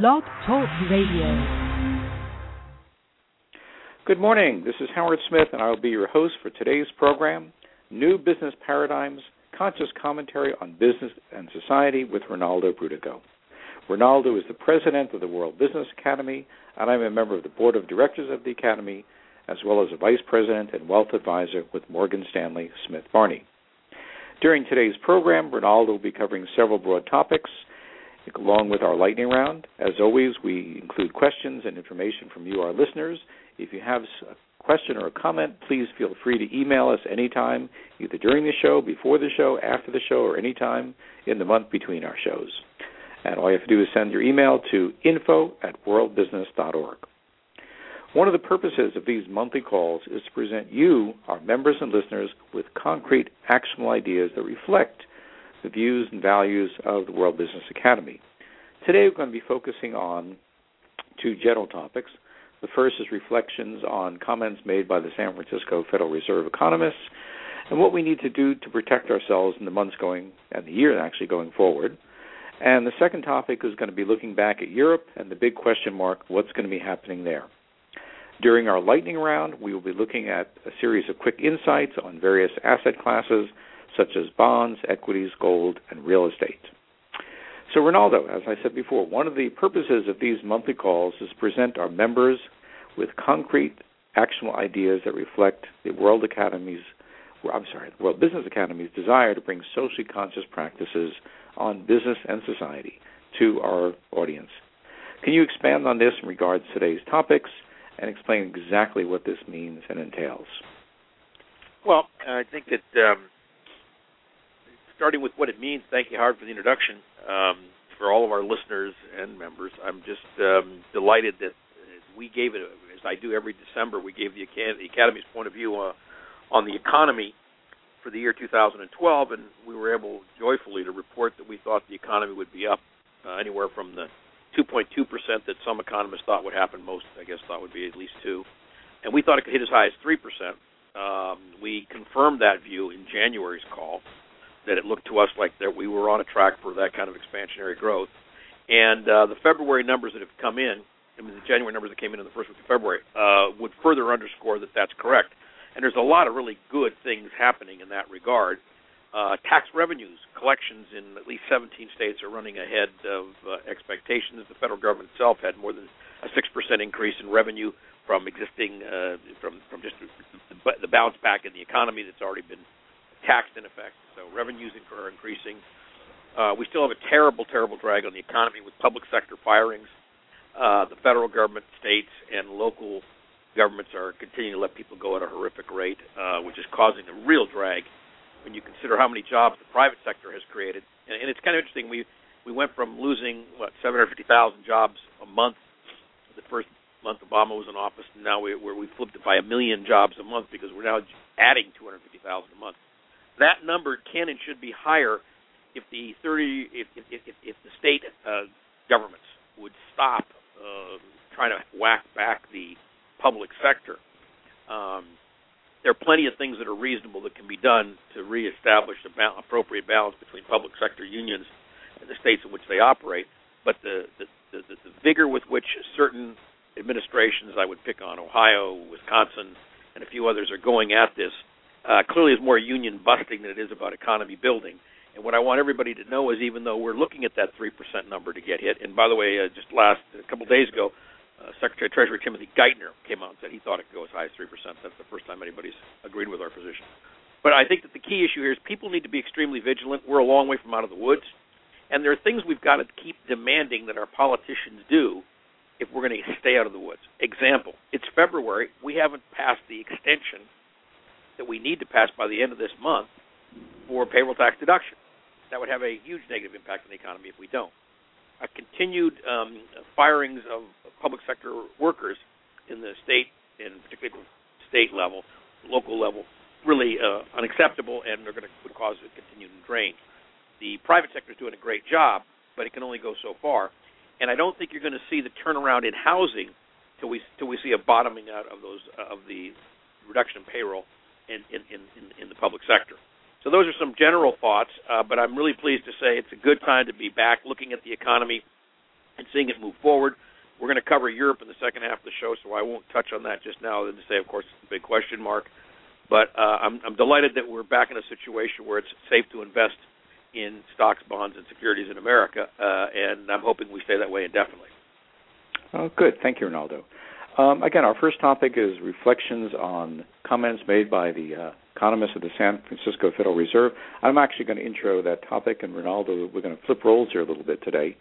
Blog Talk Radio. Good morning. This is Howard Smith, and I will be your host for today's program New Business Paradigms Conscious Commentary on Business and Society with Rinaldo Brutoco. Rinaldo is the president of the World Business Academy, and I'm a member of the board of directors of the Academy, as well as a vice president and wealth advisor with Morgan Stanley Smith Barney. During today's program, Rinaldo will be covering several broad topics along with our lightning round. As always, we include questions and information from you, our listeners. If you have a question or a comment, please feel free to email us anytime, either during the show, before the show, after the show, or anytime in the month between our shows. And all you have to do is send your email to info at worldbusiness.org. One of the purposes of these monthly calls is to present you, our members and listeners, with concrete, actionable ideas that reflect the views and values of the World Business Academy. Today we're going to be focusing on two general topics. The first is reflections on comments made by the San Francisco Federal Reserve economists and what we need to do to protect ourselves in the months going and the year actually going forward. And the second topic is going to be looking back at Europe and the big question mark what's going to be happening there. During our lightning round, we will be looking at a series of quick insights on various asset classes such as bonds, equities, gold, and real estate. So, Rinaldo, as I said before, one of the purposes of these monthly calls is to present our members with concrete, actionable ideas that reflect the World Academy's, I'm sorry, the World Business Academy's desire to bring socially conscious practices on business and society to our audience. Can you expand on this in regards to today's topics and explain exactly what this means and entails? Well, I think that um, starting with what it means, thank you, Howard, for the introduction. Um, for all of our listeners and members, I'm just um, delighted that we gave it, as I do every December, we gave the, Academy's point of view uh, on the economy for the year 2012, and we were able joyfully to report that we thought the economy would be up uh, anywhere from the 2.2% that some economists thought would happen. Most, I guess, thought would be at least two, and we thought it could hit as high as three percent. Um, we confirmed that view in January's call, that it looked to us like that we were on a track for that kind of expansionary growth. And uh, the February numbers that have come in, I mean the January numbers that came in in the first week of February, uh, would further underscore that that's correct. And there's a lot of really good things happening in that regard. Uh, tax revenues, collections in at least 17 states are running ahead of uh, expectations. The federal government itself had more than a six percent increase in revenue from existing, uh, from from just the, the bounce back in the economy that's already been taxed in effect, so revenues are increasing. Uh, we still have a terrible, terrible drag on the economy with public sector firings. Uh, the federal government, states, and local governments are continuing to let people go at a horrific rate, uh, which is causing a real drag when you consider how many jobs the private sector has created. And, and it's kind of interesting. We we went from losing what 750,000 jobs a month the first month Obama was in office, and now we we flipped it by a million jobs a month because we're now adding 250,000 a month. That number can and should be higher if the 30 if if, if, if the state uh, governments would stop uh, trying to whack back the public sector. Um, there are plenty of things that are reasonable that can be done to reestablish the ba- appropriate balance between public sector unions and the states in which they operate. But the the, the, the vigor with which certain administrations, I would pick on Ohio, Wisconsin, and a few others, are going at this uh, clearly is more union busting than it is about economy building. And what I want everybody to know is, even though we're looking at that three percent number to get hit, and by the way, uh, just last a couple days ago, uh, Secretary of Treasury Timothy Geithner came out and said he thought it could go as high as three percent. That's the first time anybody's agreed with our position. But I think that the key issue here is people need to be extremely vigilant. We're a long way from out of the woods, and there are things we've got to keep demanding that our politicians do if we're going to stay out of the woods. Example: It's February. We haven't passed the extension that we need to pass by the end of this month for payroll tax deduction. That would have a huge negative impact on the economy if we don't. A continued um, firings of public sector workers in the state, and particularly the state level, local level, really uh, unacceptable, and they're going to cause a continued drain. The private sector is doing a great job, but it can only go so far. And I don't think you're going to see the turnaround in housing till we till we see a bottoming out of those uh, of the reduction in payroll in in in, in the public sector. So those are some general thoughts, uh, but I'm really pleased to say it's a good time to be back looking at the economy and seeing it move forward. We're going to cover Europe in the second half of the show, so I won't touch on that just now. Than to say, of course, it's a big question mark. But uh, I'm, I'm delighted that we're back in a situation where it's safe to invest in stocks, bonds, and securities in America, uh, and I'm hoping we stay that way indefinitely. Oh, good. Thank you, Rinaldo. Um, again, our first topic is reflections on comments made by the uh, economist of the San Francisco Federal Reserve. I'm actually going to intro that topic, and Rinaldo, we're going to flip roles here a little bit today.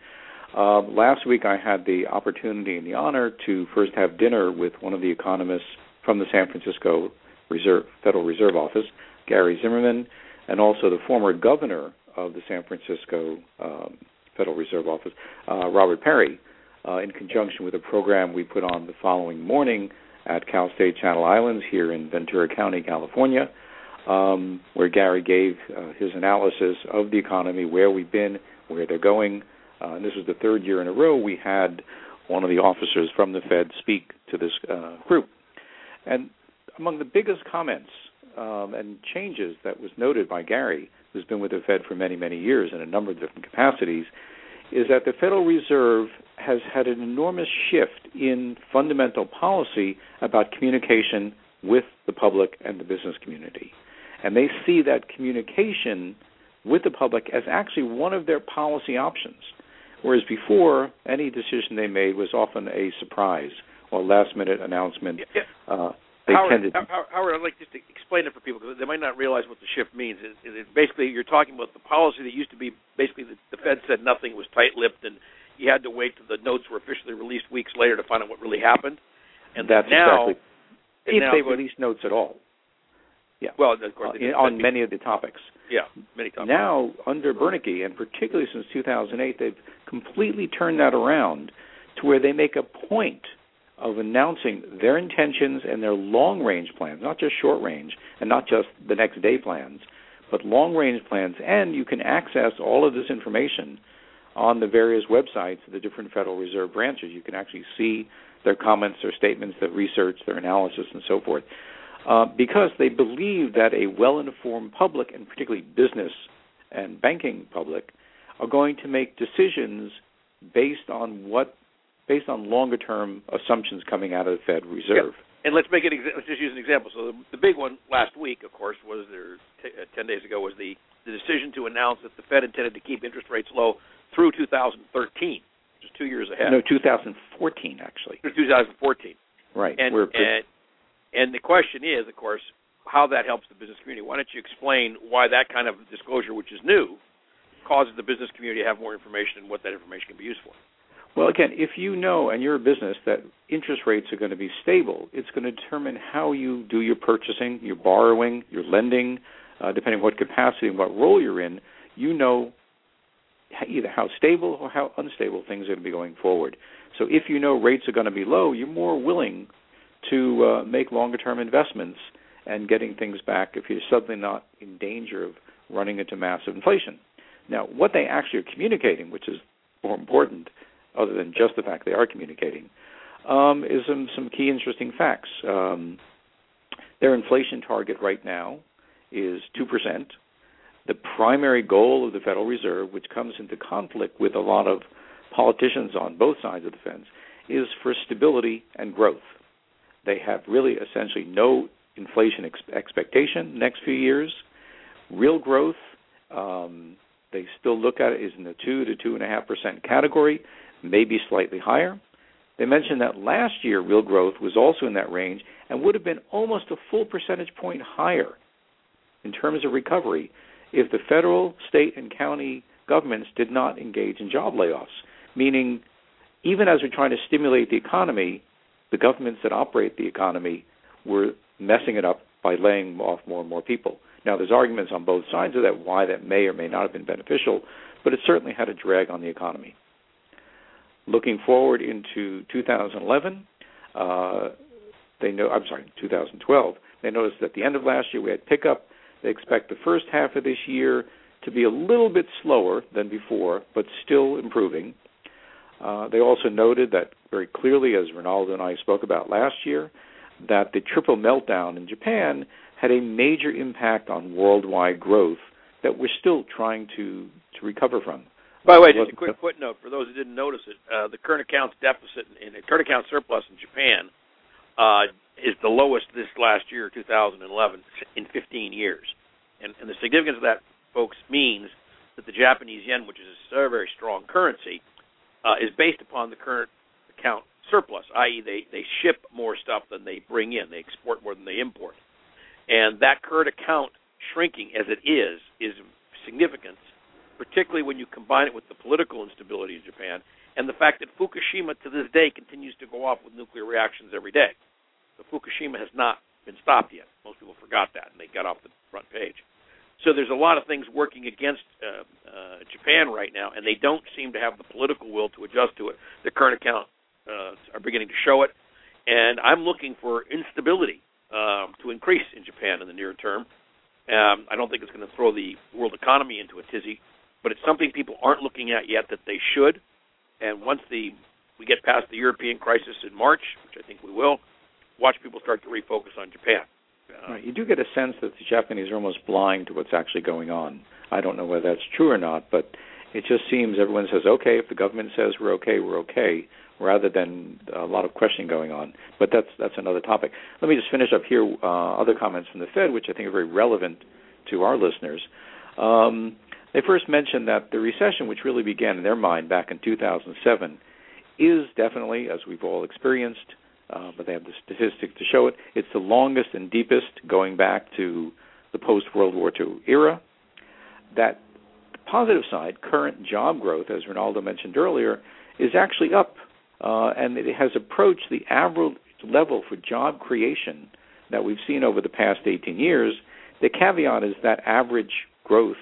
Uh, last week, I had the opportunity and the honor to first have dinner with one of the economists from the San Francisco Reserve, Federal Reserve Office, Gary Zimmerman, and also the former governor of the San Francisco um, Federal Reserve Office, uh, Robert Parry, uh, in conjunction with a program we put on the following morning at Cal State Channel Islands here in Ventura County, California, um, where Gary gave uh, his analysis of the economy, where we've been, where they're going. Uh, and this was the third year in a row we had one of the officers from the Fed speak to this uh, group. And among the biggest comments um, and changes that was noted by Gary, who's been with the Fed for many, many years in a number of different capacities, is that the Federal Reserve has had an enormous shift in fundamental policy about communication with the public and the business community. And they see that communication with the public as actually one of their policy options. Whereas before, any decision they made was often a surprise or last minute announcement. Uh, they Howard, tended. Howard, I'd like just to explain it for people because they might not realize what the shift means. It, it, it basically, you're talking about the policy that used to be basically the, the Fed said nothing was tight-lipped, and you had to wait till the notes were officially released weeks later to find out what really happened. And that's now, exactly if now, they release notes at all. Yeah. Well, of course, uh, on many of the topics. Yeah, many topics. Now, under Bernanke, and particularly since 2008, they've completely turned that around to where they make a point of announcing their intentions and their long range plans, not just short range and not just the next day plans, but long range plans. And you can access all of this information on the various websites of the different Federal Reserve branches. You can actually see their comments, their statements, their research, their analysis, and so forth. Uh, because they believe that a well informed public, and particularly business and banking public, are going to make decisions based on what based on longer term assumptions coming out of the Fed Reserve. And let's make it. Let's just use an example. So the, the big one last week, of course, was there. T- uh, Ten days ago was the the decision to announce that the Fed intended to keep interest rates low through 2013, which is two years ahead. No, 2014 actually. Through 2014. Right. And We're and, and the question is, of course, how that helps the business community. Why don't you explain why that kind of disclosure, which is new, causes the business community to have more information and what that information can be used for? Well, again, if you know and you're a business that interest rates are going to be stable, it's going to determine how you do your purchasing, your borrowing, your lending, uh, depending on what capacity and what role you're in. You know either how stable or how unstable things are going to be going forward. So if you know rates are going to be low, you're more willing to uh, make longer term investments and getting things back if you're suddenly not in danger of running into massive inflation. Now, what they actually are communicating, which is more important, other than just the fact they are communicating, um, is some, some key interesting facts. Um, their inflation target right now is 2%. The primary goal of the Federal Reserve, which comes into conflict with a lot of politicians on both sides of the fence, is for stability and growth. They have really essentially no inflation ex- expectation next few years. Real growth, um, they still look at it is in the two to two and a half percent category maybe slightly higher. They mentioned that last year real growth was also in that range and would have been almost a full percentage point higher in terms of recovery if the federal, state, and county governments did not engage in job layoffs. Meaning, even as we're trying to stimulate the economy, the governments that operate the economy were messing it up by laying off more and more people. Now, there's arguments on both sides of that why that may or may not have been beneficial, but it certainly had a drag on the economy. Looking forward into 2011, uh, they know. I'm sorry, 2012. They noticed at the end of last year we had pickup. They expect the first half of this year to be a little bit slower than before, but still improving. Uh, they also noted that very clearly, as Rinaldo and I spoke about last year, that the triple meltdown in Japan had a major impact on worldwide growth that we're still trying to, to recover from. By the way, just a quick footnote for those who didn't notice it: uh, the current accounts deficit in, in current account surplus in Japan uh, is the lowest this last year, 2011, in 15 years. And, and the significance of that, folks, means that the Japanese yen, which is a very, very strong currency, uh, is based upon the current account surplus, i.e., they they ship more stuff than they bring in, they export more than they import, and that current account shrinking as it is is significant, particularly when you combine it with the political instability in Japan and the fact that Fukushima to this day continues to go off with nuclear reactions every day. So Fukushima has not been stopped yet. Most people forgot that and they got off the front page. So there's a lot of things working against uh, uh, Japan right now, and they don't seem to have the political will to adjust to it. The current account uh, are beginning to show it, and I'm looking for instability um, to increase in Japan in the near term. Um, I don't think it's going to throw the world economy into a tizzy, but it's something people aren't looking at yet that they should. And once the we get past the European crisis in March, which I think we will, watch people start to refocus on Japan. Uh, right. You do get a sense that the Japanese are almost blind to what's actually going on. I don't know whether that's true or not, but it just seems everyone says, okay, if the government says we're okay, we're okay, rather than a lot of questioning going on. But that's that's another topic. Let me just finish up here. Uh, other comments from the Fed, which I think are very relevant to our listeners. Um, they first mentioned that the recession, which really began in their mind back in 2007, is definitely, as we've all experienced, uh, but they have the statistics to show it. It's the longest and deepest going back to the post World War II era. That positive side, current job growth, as Rinaldo mentioned earlier, is actually up, uh, and it has approached the average level for job creation that we've seen over the past 18 years. The caveat is that average growth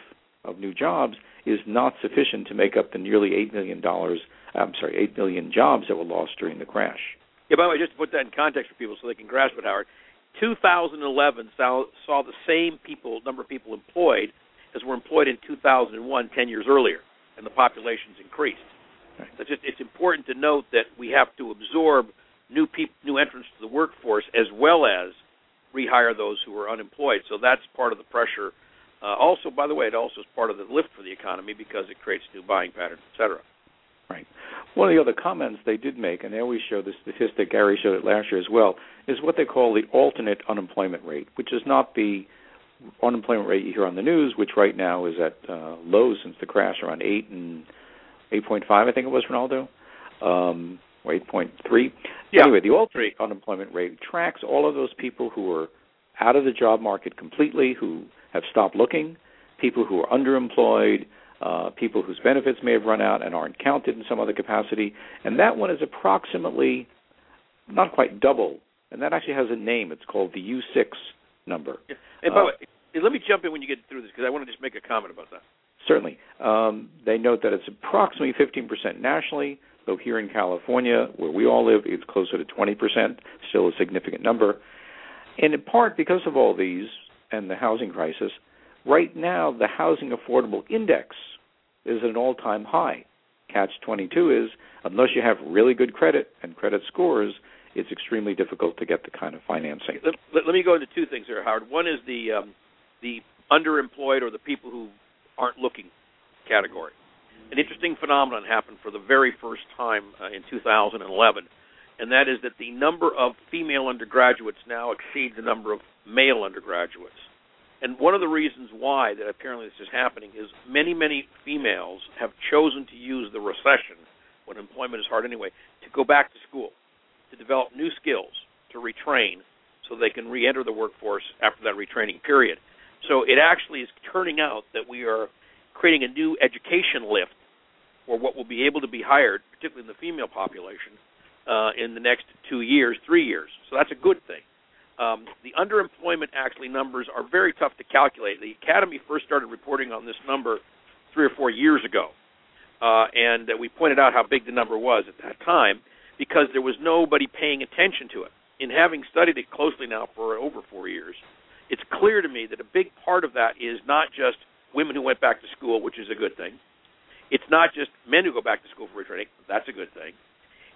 of new jobs is not sufficient to make up the nearly eight million dollars. I'm sorry, eight million jobs that were lost during the crash. Yeah, by the way, just to put that in context for people so they can grasp it, Howard. 2011 saw, saw the same people number of people employed as were employed in 2001, 10 years earlier, and the population's increased. Right. So it's just it's important to note that we have to absorb new people, new entrants to the workforce, as well as rehire those who are unemployed. So that's part of the pressure. Uh, also, by the way, it also is part of the lift for the economy because it creates new buying patterns, et cetera. Right. One of the other comments they did make, and they always show the statistic, Gary showed it last year as well, is what they call the alternate unemployment rate, which is not the unemployment rate you hear on the news, which right now is at uh, lows since the crash, around 8 and 8.5, I think it was, Rinaldo, um, or 8.3. Yeah. Anyway, the alternate unemployment rate tracks all of those people who are out of the job market completely, who have stopped looking, people who are underemployed, uh, people whose benefits may have run out and aren't counted in some other capacity. And that one is approximately not quite double. And that actually has a name. It's called the U6 number. Yeah. And by the uh, way, let me jump in when you get through this because I want to just make a comment about that. Certainly. Um, they note that it's approximately 15% nationally, though here in California, where we all live, it's closer to 20%, still a significant number. And in part because of all these and the housing crisis, right now the housing affordable index is at an all-time high. Catch 22 is unless you have really good credit and credit scores, it's extremely difficult to get the kind of financing. Let, let, let me go into two things here, Howard. One is the um, the underemployed or the people who aren't looking category. An interesting phenomenon happened for the very first time uh, in 2011, and that is that the number of female undergraduates now exceeds the number of male undergraduates. And one of the reasons why that apparently this is happening is many, many females have chosen to use the recession, when employment is hard anyway, to go back to school, to develop new skills, to retrain, so they can re-enter the workforce after that retraining period. So it actually is turning out that we are creating a new education lift for what will be able to be hired, particularly in the female population, uh, in the next two years, three years. So that's a good thing. Um, the underemployment actually numbers are very tough to calculate. The Academy first started reporting on this number three or four years ago, uh, and uh, we pointed out how big the number was at that time because there was nobody paying attention to it. In having studied it closely now for over four years, it's clear to me that a big part of that is not just women who went back to school, which is a good thing. It's not just men who go back to school for retraining. That's a good thing.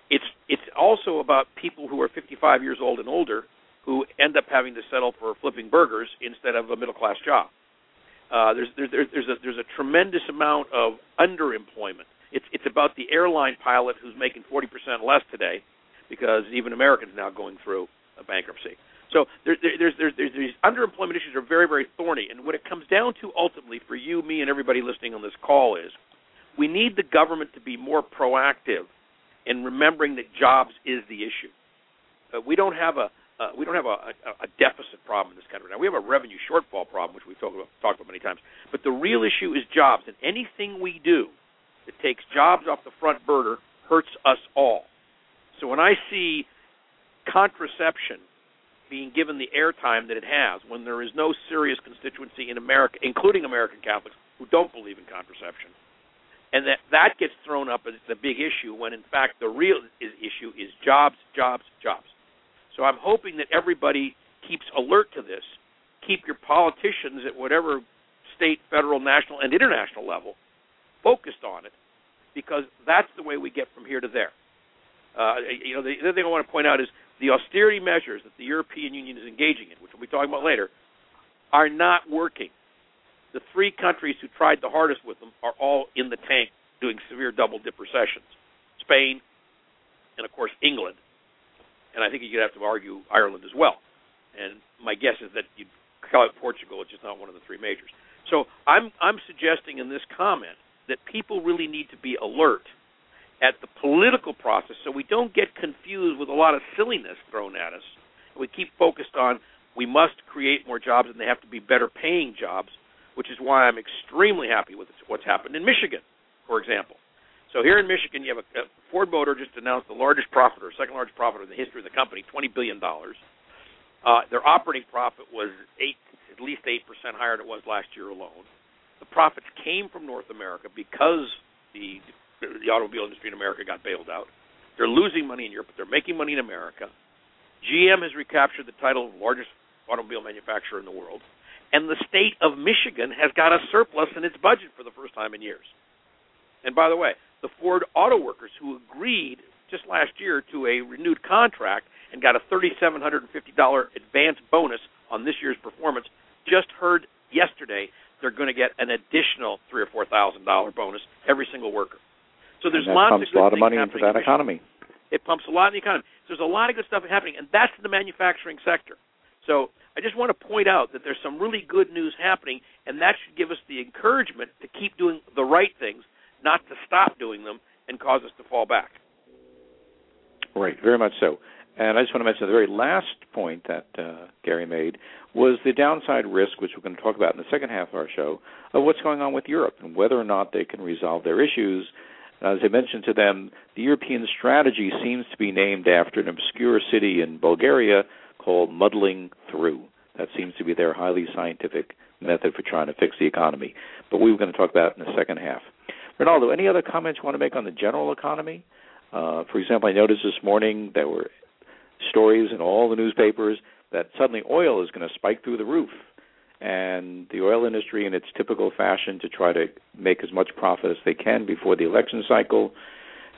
It's it's also about people who are 55 years old and older who end up having to settle for flipping burgers instead of a middle class job. Uh, there's there's there's a there's a tremendous amount of underemployment. It's it's about the airline pilot who's making 40% less today because even Americans now going through a bankruptcy. So there, there, there's, there's, there's these underemployment issues are very, very thorny. And what it comes down to ultimately for you, me, and everybody listening on this call is we need the government to be more proactive in remembering that jobs is the issue. Uh, we don't have a uh, we don't have a, a, a deficit problem in this country now. We have a revenue shortfall problem, which we've talked about, talked about many times. But the real issue is jobs, and anything we do that takes jobs off the front burner hurts us all. So when I see contraception being given the airtime that it has when there is no serious constituency in America, including American Catholics, who don't believe in contraception. And that that gets thrown up as the big issue when in fact the real is, issue is jobs, jobs, jobs. So I'm hoping that everybody keeps alert to this. Keep your politicians at whatever state, federal, national, and international level focused on it, because that's the way we get from here to there. Uh, you know, the other thing I want to point out is the austerity measures that the European Union is engaging in, which we'll be talking about later, are not working. The three countries who tried the hardest with them are all in the tank doing severe double dip recessions Spain, and of course, England. And I think you'd have to argue Ireland as well. And my guess is that you'd call it Portugal, it's just not one of the three majors. So I'm I'm suggesting in this comment that people really need to be alert at the political process so we don't get confused with a lot of silliness thrown at us. We keep focused on we must create more jobs and they have to be better paying jobs, which is why I'm extremely happy with what's happened in Michigan, for example. So here in Michigan, you have a, a Ford Motor just announced the largest profit or second largest profit in the history of the company, twenty billion dollars. Uh, their operating profit was eight, at least eight percent higher than it was last year alone. The profits came from North America because the the automobile industry in America got bailed out. They're losing money in Europe, but they're making money in America. GM has recaptured the title of largest automobile manufacturer in the world, and the state of Michigan has got a surplus in its budget for the first time in years. And by the way, the Ford auto workers who agreed just last year to a renewed contract and got a $3,750 advance bonus on this year's performance just heard yesterday they're going to get an additional three or four thousand dollar bonus every single worker. So there's and that lots pumps of good a lot of money into that in economy. It pumps a lot in the economy. So there's a lot of good stuff happening, and that's in the manufacturing sector. So I just want to point out that there's some really good news happening, and that should give us the encouragement to keep doing the right things, not to stop doing them and cause us to fall back. Right, very much so. And I just want to mention the very last point that uh, Gary made was the downside risk, which we're going to talk about in the second half of our show, of what's going on with Europe and whether or not they can resolve their issues. As I mentioned to them, the European strategy seems to be named after an obscure city in Bulgaria called Muddling Through. That seems to be their highly scientific method for trying to fix the economy. But we were going to talk about in the second half. Rinaldo, any other comments you want to make on the general economy? Uh, for example, I noticed this morning there were stories in all the newspapers that suddenly oil is going to spike through the roof. And the oil industry, in its typical fashion, to try to make as much profit as they can before the election cycle,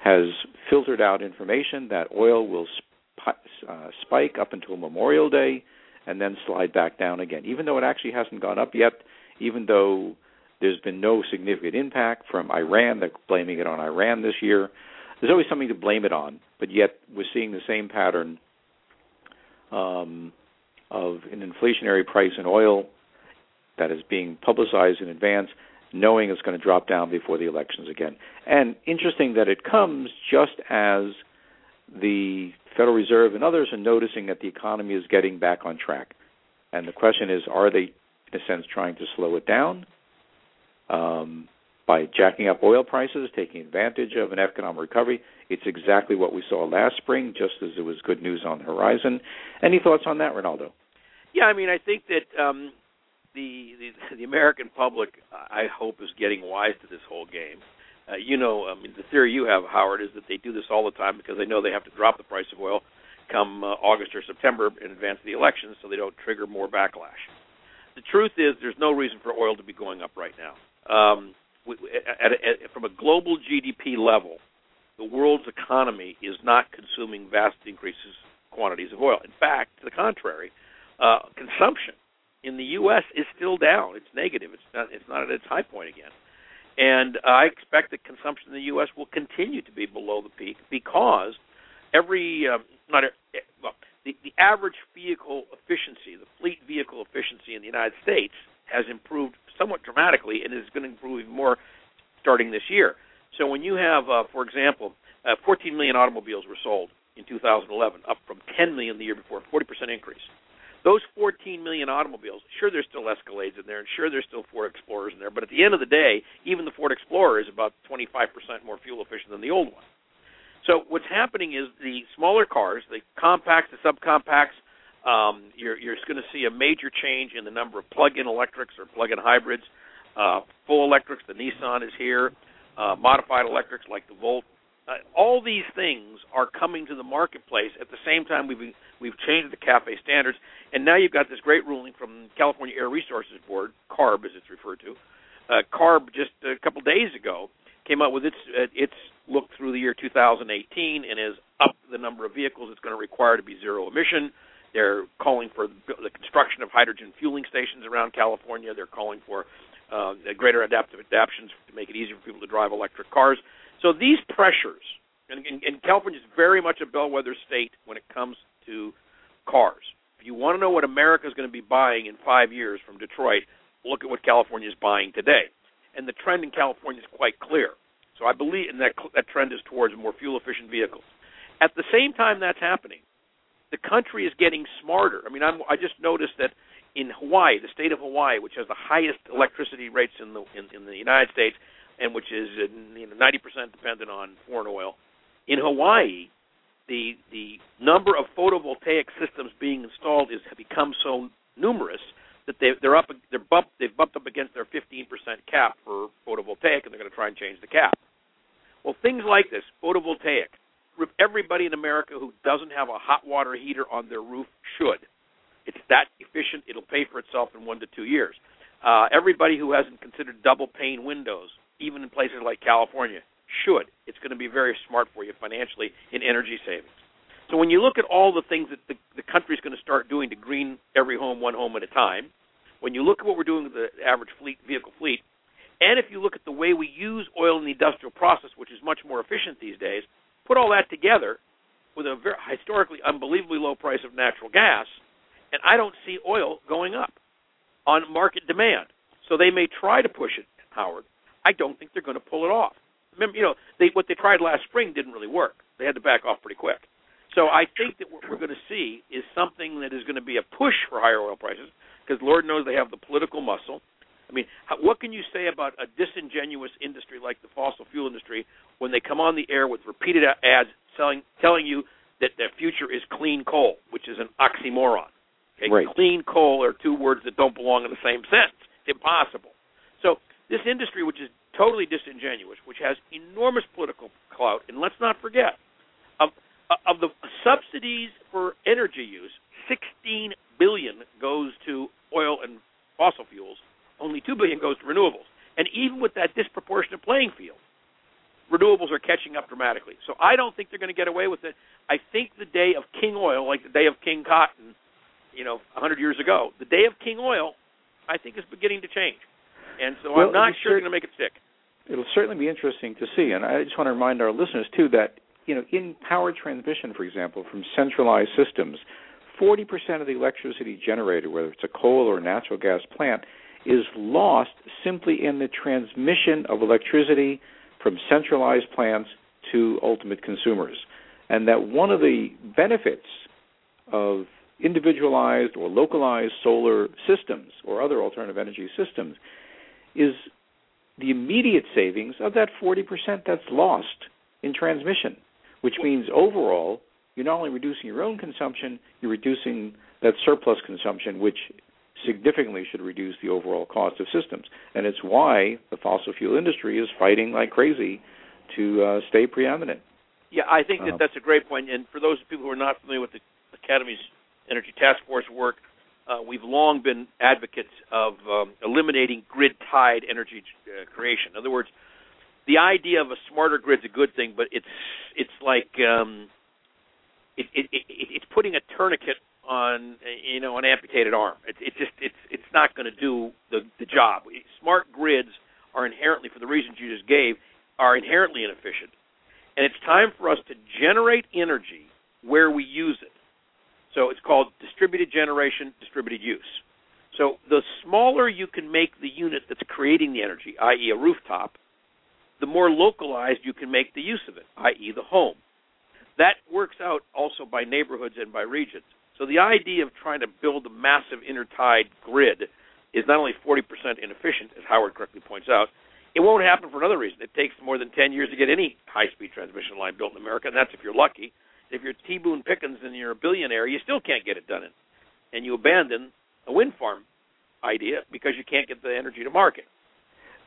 has filtered out information that oil will uh, spike up until Memorial Day and then slide back down again. Even though it actually hasn't gone up yet, even though there's been no significant impact from Iran, they're blaming it on Iran this year. There's always something to blame it on, but yet we're seeing the same pattern um, of an inflationary price in oil that is being publicized in advance, knowing it's going to drop down before the elections again. And interesting that it comes just as the Federal Reserve and others are noticing that the economy is getting back on track. And the question is, are they, in a sense, trying to slow it down um, by jacking up oil prices, taking advantage of an economic recovery? It's exactly what we saw last spring, just as it was good news on the horizon. Any thoughts on that, Rinaldo? Yeah, I mean, I think that um, the, the the American public, I hope, is getting wise to this whole game. Uh, you know, I mean, the theory you have, Howard, is that they do this all the time because they know they have to drop the price of oil come uh, August or September in advance of the elections, so they don't trigger more backlash. The truth is, there's no reason for oil to be going up right now. Um, we, at, at, from a global GDP level, the world's economy is not consuming vast increases quantities of oil. In fact, to the contrary, uh, consumption in the U.S. is still down. It's negative. It's not. It's not at its high point again. And I expect that consumption in the U.S. will continue to be below the peak because every um, not a, well the, the average vehicle efficiency, the fleet vehicle efficiency in the United States has improved somewhat dramatically and is going to improve even more starting this year. So when you have, uh, for example, uh, 14 million automobiles were sold in 2011, up from 10 million the year before, 40% increase. Those 14 million automobiles, sure, there's still Escalades in there, and sure, there's still Ford Explorers in there, but at the end of the day, even the Ford Explorer is about 25% more fuel efficient than the old one. So what's happening is the smaller cars, the compacts, the subcompacts, um, you're, you're going to see a major change in the number of plug-in electrics or plug-in hybrids, uh, full electrics. The Nissan is here, uh, modified electrics like the Volt. Uh, all these things are coming to the marketplace at the same time we've we've changed the CAFE standards, and now you've got this great ruling from California Air Resources Board, CARB as it's referred to. Uh, CARB just a couple days ago came out with its uh, its look through the year 2018 and has upped the number of vehicles it's going to require to be zero emission. They're calling for the construction of hydrogen fueling stations around California. They're calling for uh, greater adaptive adaptations to make it easier for people to drive electric cars. So these pressures, and, and, and California is very much a bellwether state when it comes to cars. If you want to know what America is going to be buying in five years from Detroit, look at what California is buying today. And the trend in California is quite clear. So I believe in that that trend is towards more fuel efficient vehicles. At the same time that's happening, the country is getting smarter. I mean, I'm, I just noticed that in Hawaii, the state of Hawaii, which has the highest electricity rates in the in, in the United States, and which is uh, you know 90% dependent on foreign oil, in Hawaii, the the number of photovoltaic systems being installed have become so numerous that they they're up they're bumped they've bumped up against their 15% cap for photovoltaic, and they're going to try and change the cap. Well, things like this, photovoltaic, everybody in America who doesn't have a hot water heater on their roof should. It's that efficient; it'll pay for itself in one to two years. Uh, everybody who hasn't considered double pane windows, even in places like California, should. It's going to be very smart for you financially in energy savings. So when you look at all the things that the, the country is going to start doing to green every home one home at a time, when you look at what we're doing with the average fleet vehicle fleet, and if you look at the way we use oil in the industrial process, which is much more efficient these days, put all that together with a very historically unbelievably low price of natural gas, and I don't see oil going up on market demand. So they may try to push it, Howard. I don't think they're going to pull it off. Remember, you know, they, what they tried last spring didn't really work. They had to back off pretty quick. So I think that what we're going to see is something that is going to be a push for higher oil prices because Lord knows they have the political muscle. I mean, how, what can you say about a disingenuous industry like the fossil fuel industry when they come on the air with repeated ads selling, telling you that their future is clean coal, which is an oxymoron? Okay? Right. Clean coal are two words that don't belong in the same sentence. It's impossible. So this industry, which is totally disingenuous, which has enormous political clout, and let's not forget, of of the subsidies for energy use, 16 billion goes to oil and fossil fuels. Only 2 billion goes to renewables. And even with that disproportionate playing field, renewables are catching up dramatically. So I don't think they're going to get away with it. I think the day of king oil, like the day of king cotton, you know, 100 years ago, the day of king oil, I think is beginning to change. And so well, I'm not sure they're going to make it stick. It'll certainly be interesting to see. And I just want to remind our listeners, too, that you know, in power transmission, for example, from centralized systems, 40% of the electricity generated, whether it's a coal or a natural gas plant, is lost simply in the transmission of electricity from centralized plants to ultimate consumers. And that one of the benefits of individualized or localized solar systems or other alternative energy systems is the immediate savings of that 40% that's lost in transmission which means overall you're not only reducing your own consumption, you're reducing that surplus consumption, which significantly should reduce the overall cost of systems. And it's why the fossil fuel industry is fighting like crazy to uh, stay preeminent. Yeah, I think that uh, that's a great point. And for those people who are not familiar with the Academy's Energy Task Force work, uh, we've long been advocates of um, eliminating grid-tied energy uh, creation. In other words, the idea of a smarter grid is a good thing, but it's it's like um, it, it, it, it's putting a tourniquet on you know an amputated arm. It, it just it's it's not going to do the the job. Smart grids are inherently, for the reasons you just gave, are inherently inefficient, and it's time for us to generate energy where we use it. So it's called distributed generation, distributed use. So the smaller you can make the unit that's creating the energy, i.e., a rooftop, the more localized you can make the use of it, i.e., the home. That works out also by neighborhoods and by regions. So the idea of trying to build a massive intertied grid is not only 40% inefficient, as Howard correctly points out, it won't happen for another reason. It takes more than 10 years to get any high-speed transmission line built in America, and that's if you're lucky. If you're T. Boone Pickens and you're a billionaire, you still can't get it done, in, and you abandon a wind farm idea because you can't get the energy to market.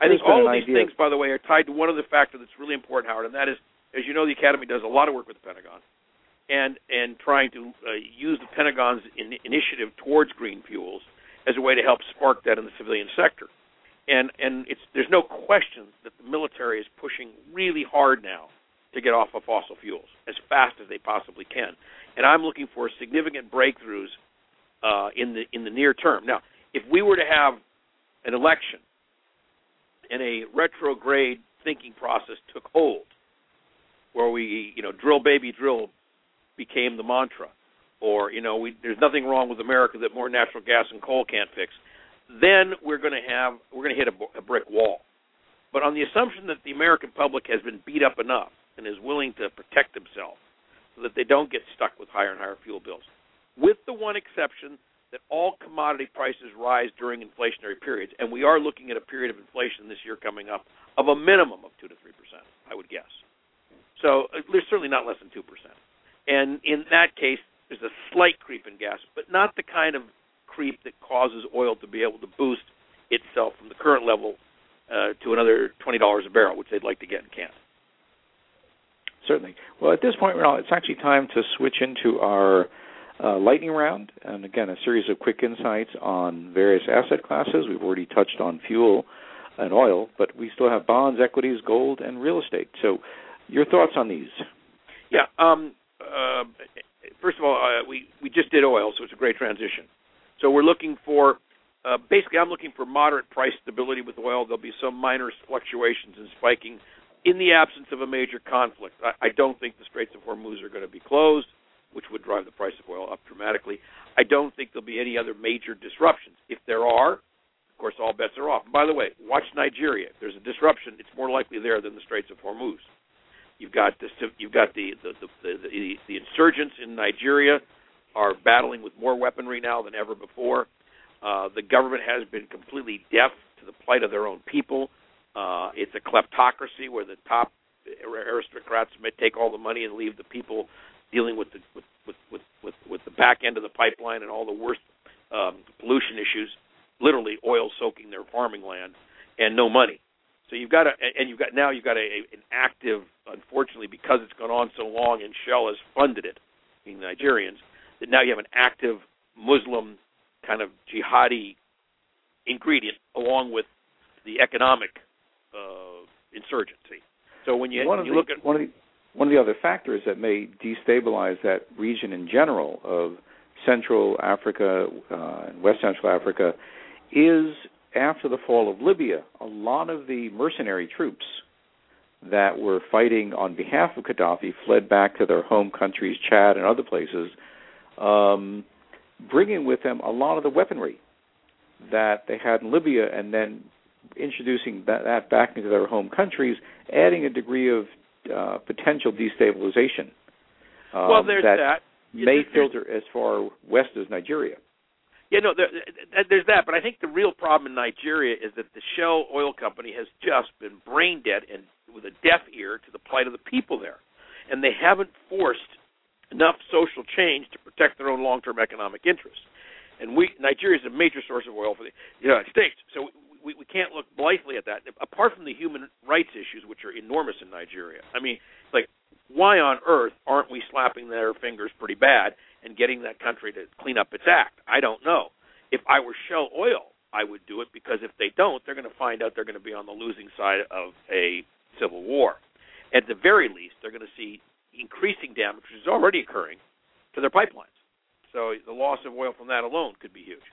I think all of these idea. things, by the way, are tied to one other factor that's really important, Howard, and that is, as you know, the Academy does a lot of work with the Pentagon, and and trying to uh, use the Pentagon's in, initiative towards green fuels as a way to help spark that in the civilian sector. And and it's there's no question that the military is pushing really hard now to get off of fossil fuels as fast as they possibly can. And I'm looking for significant breakthroughs uh, in the in the near term. Now, if we were to have an election and a retrograde thinking process took hold, where we, you know, drill baby drill became the mantra, or you know, we, there's nothing wrong with America that more natural gas and coal can't fix, then we're going to have we're going to hit a, a brick wall. But on the assumption that the American public has been beat up enough and is willing to protect themselves so that they don't get stuck with higher and higher fuel bills, with the one exception that all commodity prices rise during inflationary periods, and we are looking at a period of inflation this year coming up of a minimum of two to three percent, I would guess. So uh, there's certainly not less than two percent, and in that case, there's a slight creep in gas, but not the kind of creep that causes oil to be able to boost itself from the current level uh, to another twenty dollars a barrel, which they'd like to get in Canada. Certainly. Well, at this point, Ronald, it's actually time to switch into our uh, lightning round, and again, a series of quick insights on various asset classes. We've already touched on fuel and oil, but we still have bonds, equities, gold, and real estate. So, your thoughts on these? Yeah. Um, uh, first of all, uh, we we just did oil, so it's a great transition. So we're looking for uh, basically, I'm looking for moderate price stability with oil. There'll be some minor fluctuations and spiking in the absence of a major conflict. I, I don't think the Straits of Hormuz are going to be closed which would drive the price of oil up dramatically. I don't think there'll be any other major disruptions. If there are, of course, all bets are off. by the way, watch Nigeria. If there's a disruption, it's more likely there than the Straits of Hormuz. You've got the you've got the the the, the, the insurgents in Nigeria are battling with more weaponry now than ever before. Uh, the government has been completely deaf to the plight of their own people. Uh, it's a kleptocracy where the top aristocrats may take all the money and leave the people dealing with the with with with with, with the back end of the pipeline and all the worst um, pollution issues, literally oil soaking their farming land, and no money. So you've got a and you've got now you've got a, a an active, unfortunately, because it's gone on so long and Shell has funded it, the Nigerians, that now you have an active Muslim kind of jihadi ingredient along with the economic uh, insurgency. So when you, when you the, look at one of the one of the other factors that may destabilize that region in general of Central Africa uh, and West Central Africa is after the fall of Libya, a lot of the mercenary troops that were fighting on behalf of Gaddafi fled back to their home countries, Chad and other places, um, bringing with them a lot of the weaponry that they had in Libya, and then introducing that, that back into their home countries, adding a degree of uh, potential destabilization. Um, well, there's that. that. May filter as far west as Nigeria. Yeah, no, there, there's that, but I think the real problem in Nigeria is that the Shell Oil Company has just been brain dead and with a deaf ear to the plight of the people there, and they haven't forced enough social change to protect their own long-term economic interests. And we Nigeria is a major source of oil for the United States, so we, we can't look blithely at that. Apart from the human rights issues, which are enormous in Nigeria, I mean, like, why on earth aren't we slapping their fingers pretty bad and getting that country to clean up its act? I don't know. If I were Shell Oil, I would do it because if they don't, they're going to find out they're going to be on the losing side of a civil war. At the very least, they're going to see increasing damage, which is already occurring, to their pipelines. So the loss of oil from that alone could be huge.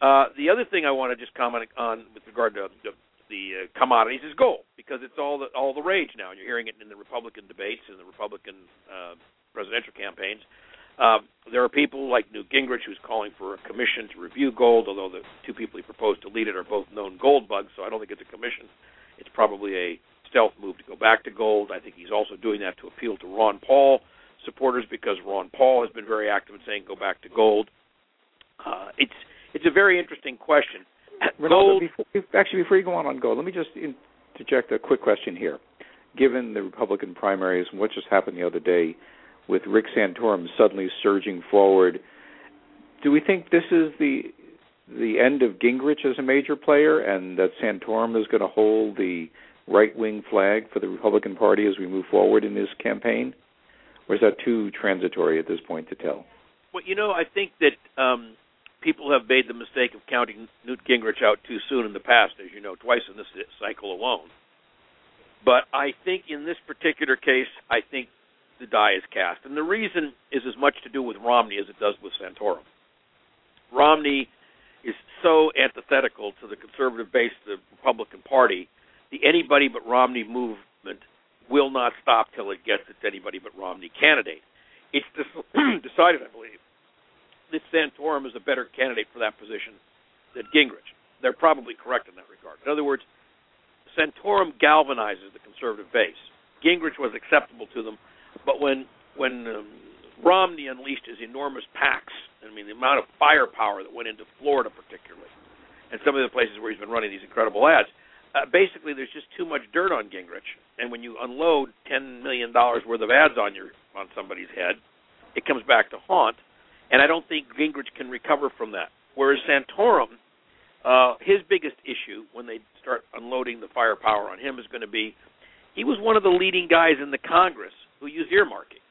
Uh, the other thing I want to just comment on with regard to the, the uh, commodities is gold because it's all the all the rage now, you're hearing it in the Republican debates and the Republican uh, presidential campaigns. Uh, there are people like Newt Gingrich who's calling for a commission to review gold, although the two people he proposed to lead it are both known gold bugs, so I don't think it's a commission. It's probably a stealth move to go back to gold. I think he's also doing that to appeal to Ron Paul supporters because Ron Paul has been very active in saying go back to gold. Uh, it's it's a very interesting question. Rinaldo, before, actually, before you go on on gold, let me just interject a quick question here. Given the Republican primaries and what just happened the other day with Rick Santorum suddenly surging forward, do we think this is the the end of Gingrich as a major player, and that Santorum is going to hold the right wing flag for the Republican Party as we move forward in this campaign? Or is that too transitory at this point to tell? Well, you know, I think that um, people have made the mistake of counting Newt Gingrich out too soon in the past, as you know, twice in this cycle alone. But I think in this particular case, I think the die is cast. And the reason is as much to do with Romney as it does with Santorum. Romney is so antithetical to the conservative base of the Republican Party, the anybody but Romney movement will not stop till it gets its anybody but Romney candidate. It's decided, I believe, Santorum is a better candidate for that position than Gingrich. They're probably correct in that regard. In other words, Santorum galvanizes the conservative base. Gingrich was acceptable to them, but when when um, Romney unleashed his enormous PACs, I mean the amount of firepower that went into Florida particularly, and some of the places where he's been running these incredible ads, uh, basically there's just too much dirt on Gingrich. And when you unload ten million dollars worth of ads on your on somebody's head, it comes back to haunt. And I don't think Gingrich can recover from that. Whereas Santorum, uh, his biggest issue when they start unloading the firepower on him is going to be he was one of the leading guys in the Congress who used earmarking.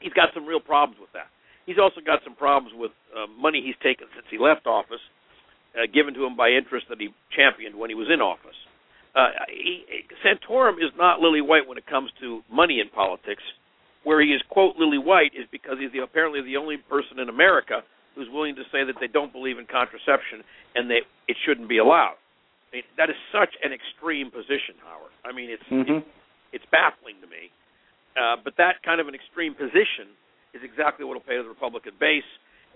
He's got some real problems with that. He's also got some problems with uh, money he's taken since he left office uh, given to him by interests that he championed when he was in office. Uh, he, Santorum is not Lily White when it comes to money in politics. Where he is quote Lily White is because he's the, apparently the only person in America who's willing to say that they don't believe in contraception and that it shouldn't be allowed. I mean, that is such an extreme position, Howard. I mean, it's mm-hmm. it's baffling to me. Uh, but that kind of an extreme position is exactly what will pay the Republican base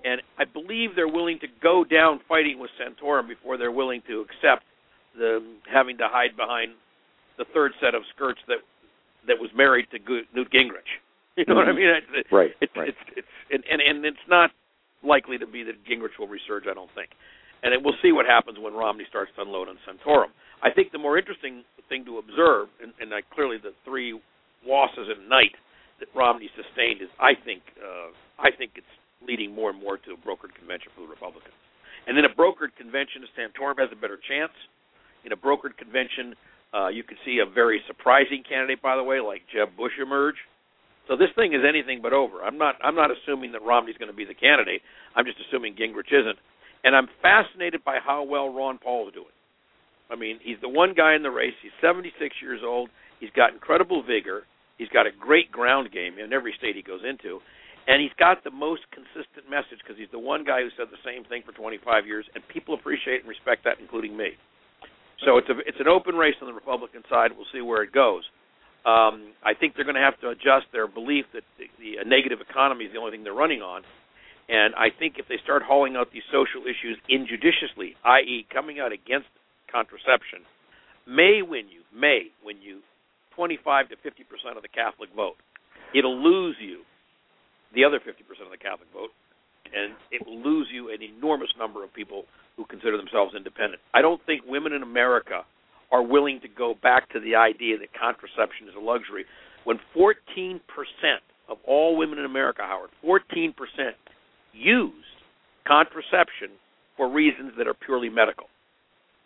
and I believe they're willing to go down fighting with Santorum before they're willing to accept the having to hide behind the third set of skirts that that was married to Newt Gingrich. You know mm-hmm. what I mean? It's, right. It's right. it's it's and, and and it's not likely to be that Gingrich will resurge. I don't think, and it, we'll see what happens when Romney starts to unload on Santorum. I think the more interesting thing to observe, and, and I, clearly the three losses at night that Romney sustained is, I think, uh, I think it's leading more and more to a brokered convention for the Republicans. And then a brokered convention, Santorum has a better chance. In a brokered convention, uh, you could see a very surprising candidate, by the way, like Jeb Bush emerge. So this thing is anything but over. I'm not. I'm not assuming that Romney's going to be the candidate. I'm just assuming Gingrich isn't. And I'm fascinated by how well Ron Paul is doing. I mean, he's the one guy in the race. He's 76 years old. He's got incredible vigor. He's got a great ground game in every state he goes into, and he's got the most consistent message because he's the one guy who said the same thing for 25 years, and people appreciate and respect that, including me. So it's a it's an open race on the Republican side. We'll see where it goes. Um, I think they're going to have to adjust their belief that the, the negative economy is the only thing they're running on. And I think if they start hauling out these social issues injudiciously, i.e., coming out against contraception, may win you, may win you 25 to 50 percent of the Catholic vote. It'll lose you the other 50% of the Catholic vote, and it will lose you an enormous number of people who consider themselves independent. I don't think women in America are willing to go back to the idea that contraception is a luxury when 14% of all women in America, Howard, 14% use contraception for reasons that are purely medical.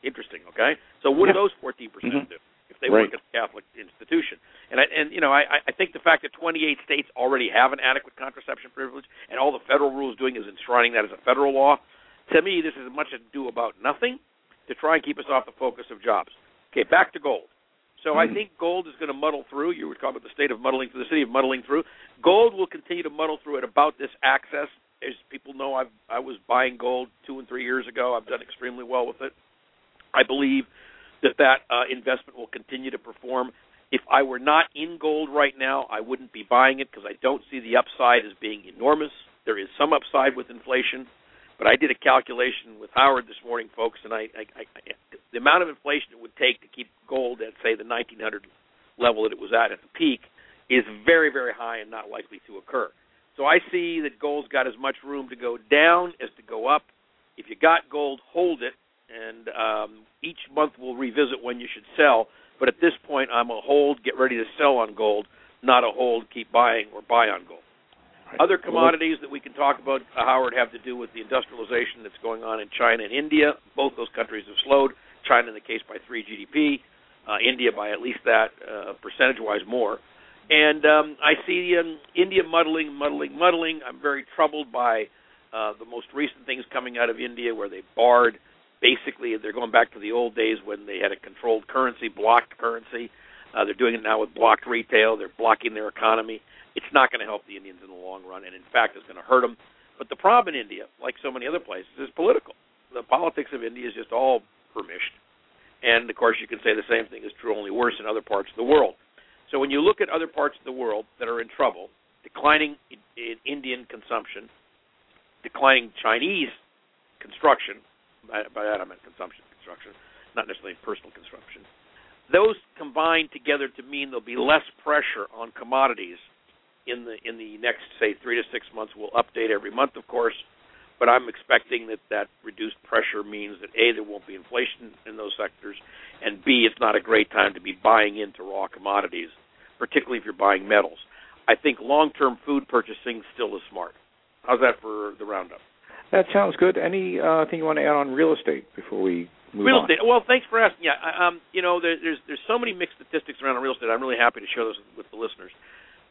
Interesting, okay? So what yeah. do those 14% mm-hmm. do? if they right. work at a Catholic institution. And I, and you know, I, I think the fact that 28 states already have an adequate contraception privilege, and all the federal rule is doing is enshrining that as a federal law. To me, this is much ado about nothing to try and keep us off the focus of jobs. Okay, back to gold. So mm-hmm. I think gold is going to muddle through. You were talking about the state of muddling through, the city of muddling through. Gold will continue to muddle through at about this access as people know, I've I was buying gold two and three years ago. I've done extremely well with it. I believe that that uh, investment will continue to perform. If I were not in gold right now, I wouldn't be buying it because I don't see the upside as being enormous. There is some upside with inflation, but I did a calculation with Howard this morning, folks, and I, I, I, the amount of inflation it would take to keep gold at say the 1900 level that it was at at the peak is very, very high and not likely to occur. So I see that gold's got as much room to go down as to go up. If you got gold, hold it, and um, each month we'll revisit when you should sell. But at this point, I'm a hold, get ready to sell on gold, not a hold, keep buying or buy on gold. Other commodities that we can talk about, uh, Howard, have to do with the industrialization that's going on in China and India. Both those countries have slowed. China, in the case, by three GDP. Uh, India by at least that uh, percentage-wise more. And um, I see um, India muddling, muddling, muddling. I'm very troubled by uh, the most recent things coming out of India, where they barred. Basically, they're going back to the old days when they had a controlled currency, blocked currency. Uh, they're doing it now with blocked retail. They're blocking their economy. It's not going to help the Indians in the long run, and in fact, it's going to hurt them. But the problem in India, like so many other places, is political. The politics of India is just all permished. And of course, you can say the same thing is true, only worse in other parts of the world. So when you look at other parts of the world that are in trouble, declining in, in Indian consumption, declining Chinese construction, by, by that I meant consumption construction, not necessarily personal consumption. Those combine together to mean there'll be less pressure on commodities in the in the next say three to six months. We'll update every month, of course, but I'm expecting that that reduced pressure means that a there won't be inflation in those sectors, and b it's not a great time to be buying into raw commodities particularly if you're buying metals. I think long-term food purchasing still is smart. How's that for the roundup? That sounds good. Anything uh, you want to add on real estate before we move real on? estate. Well, thanks for asking. Yeah, um, you know, there, there's there's so many mixed statistics around real estate. I'm really happy to share those with, with the listeners.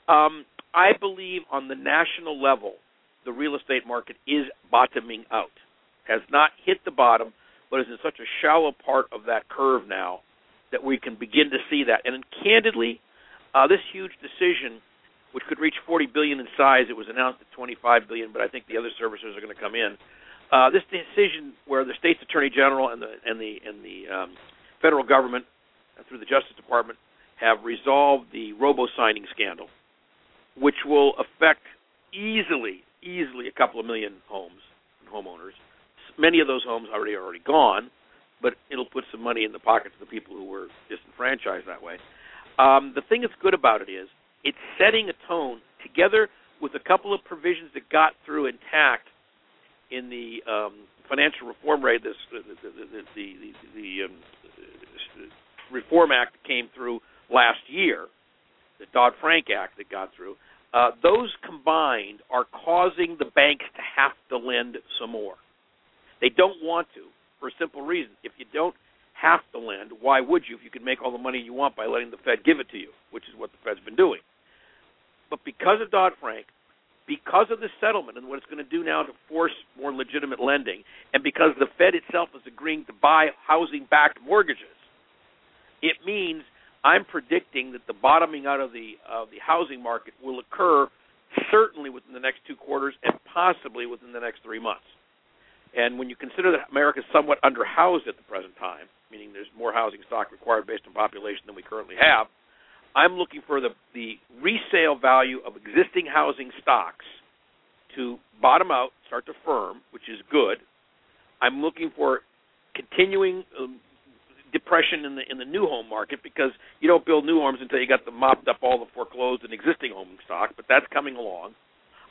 Um, I believe on the national level, the real estate market is bottoming out. Has not hit the bottom, but is in such a shallow part of that curve now that we can begin to see that. And candidly, uh, this huge decision, which could reach 40 billion in size, it was announced at 25 billion, but I think the other servicers are going to come in. Uh, this decision, where the state's attorney general and the and the and the um, federal government uh, through the Justice Department have resolved the robo signing scandal, which will affect easily, easily a couple of million homes and homeowners. Many of those homes already are already gone, but it'll put some money in the pockets of the people who were disenfranchised that way. Um, the thing that's good about it is it's setting a tone together with a couple of provisions that got through intact in the um, financial reform rate. This the the the, the, the um, Reform Act that came through last year, the Dodd Frank Act that got through. Uh, those combined are causing the banks to have to lend some more. They don't want to for a simple reason. If you don't have to lend. Why would you if you could make all the money you want by letting the Fed give it to you, which is what the Fed's been doing? But because of Dodd Frank, because of the settlement and what it's going to do now to force more legitimate lending, and because the Fed itself is agreeing to buy housing backed mortgages, it means I'm predicting that the bottoming out of the of the housing market will occur certainly within the next two quarters and possibly within the next three months. And when you consider that America is somewhat underhoused at the present time, meaning there's more housing stock required based on population than we currently have, I'm looking for the, the resale value of existing housing stocks to bottom out, start to firm, which is good. I'm looking for continuing um, depression in the in the new home market because you don't build new homes until you got the mopped up all the foreclosed and existing home stock, but that's coming along.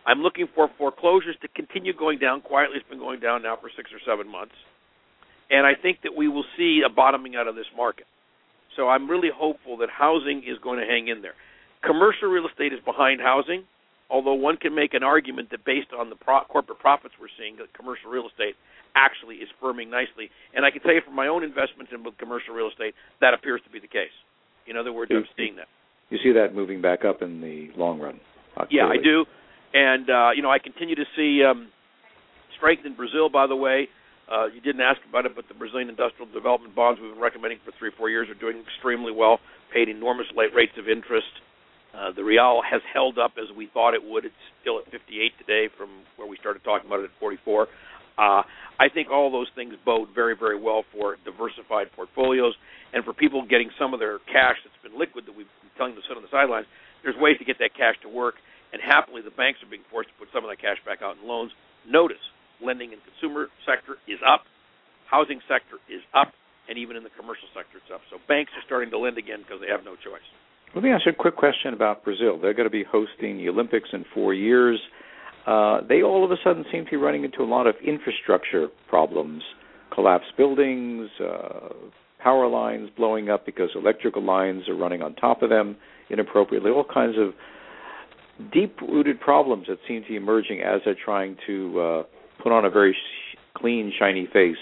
I'm looking for foreclosures to continue going down. Quietly, it's been going down now for six or seven months. And I think that we will see a bottoming out of this market. So I'm really hopeful that housing is going to hang in there. Commercial real estate is behind housing, although one can make an argument that based on the pro- corporate profits we're seeing, that commercial real estate actually is firming nicely. And I can tell you from my own investments in commercial real estate, that appears to be the case. In other words, I'm seeing that. You see that moving back up in the long run. Yeah, I do. And uh, you know, I continue to see um, strength in Brazil. By the way, uh, you didn't ask about it, but the Brazilian industrial development bonds we've been recommending for three or four years are doing extremely well. Paid enormous late rates of interest. Uh, the real has held up as we thought it would. It's still at 58 today from where we started talking about it at 44. Uh, I think all those things bode very, very well for diversified portfolios and for people getting some of their cash that's been liquid that we've been telling them to sit on the sidelines. There's ways to get that cash to work, and happily the banks are being forced to put some of that cash back out in loans. Notice lending in consumer sector is up, housing sector is up, and even in the commercial sector it's up. So banks are starting to lend again because they have no choice. Let me ask you a quick question about Brazil. They're going to be hosting the Olympics in four years. Uh, they all of a sudden seem to be running into a lot of infrastructure problems, collapsed buildings, uh, power lines blowing up because electrical lines are running on top of them inappropriately, all kinds of deep-rooted problems that seem to be emerging as they're trying to uh, put on a very sh- clean, shiny face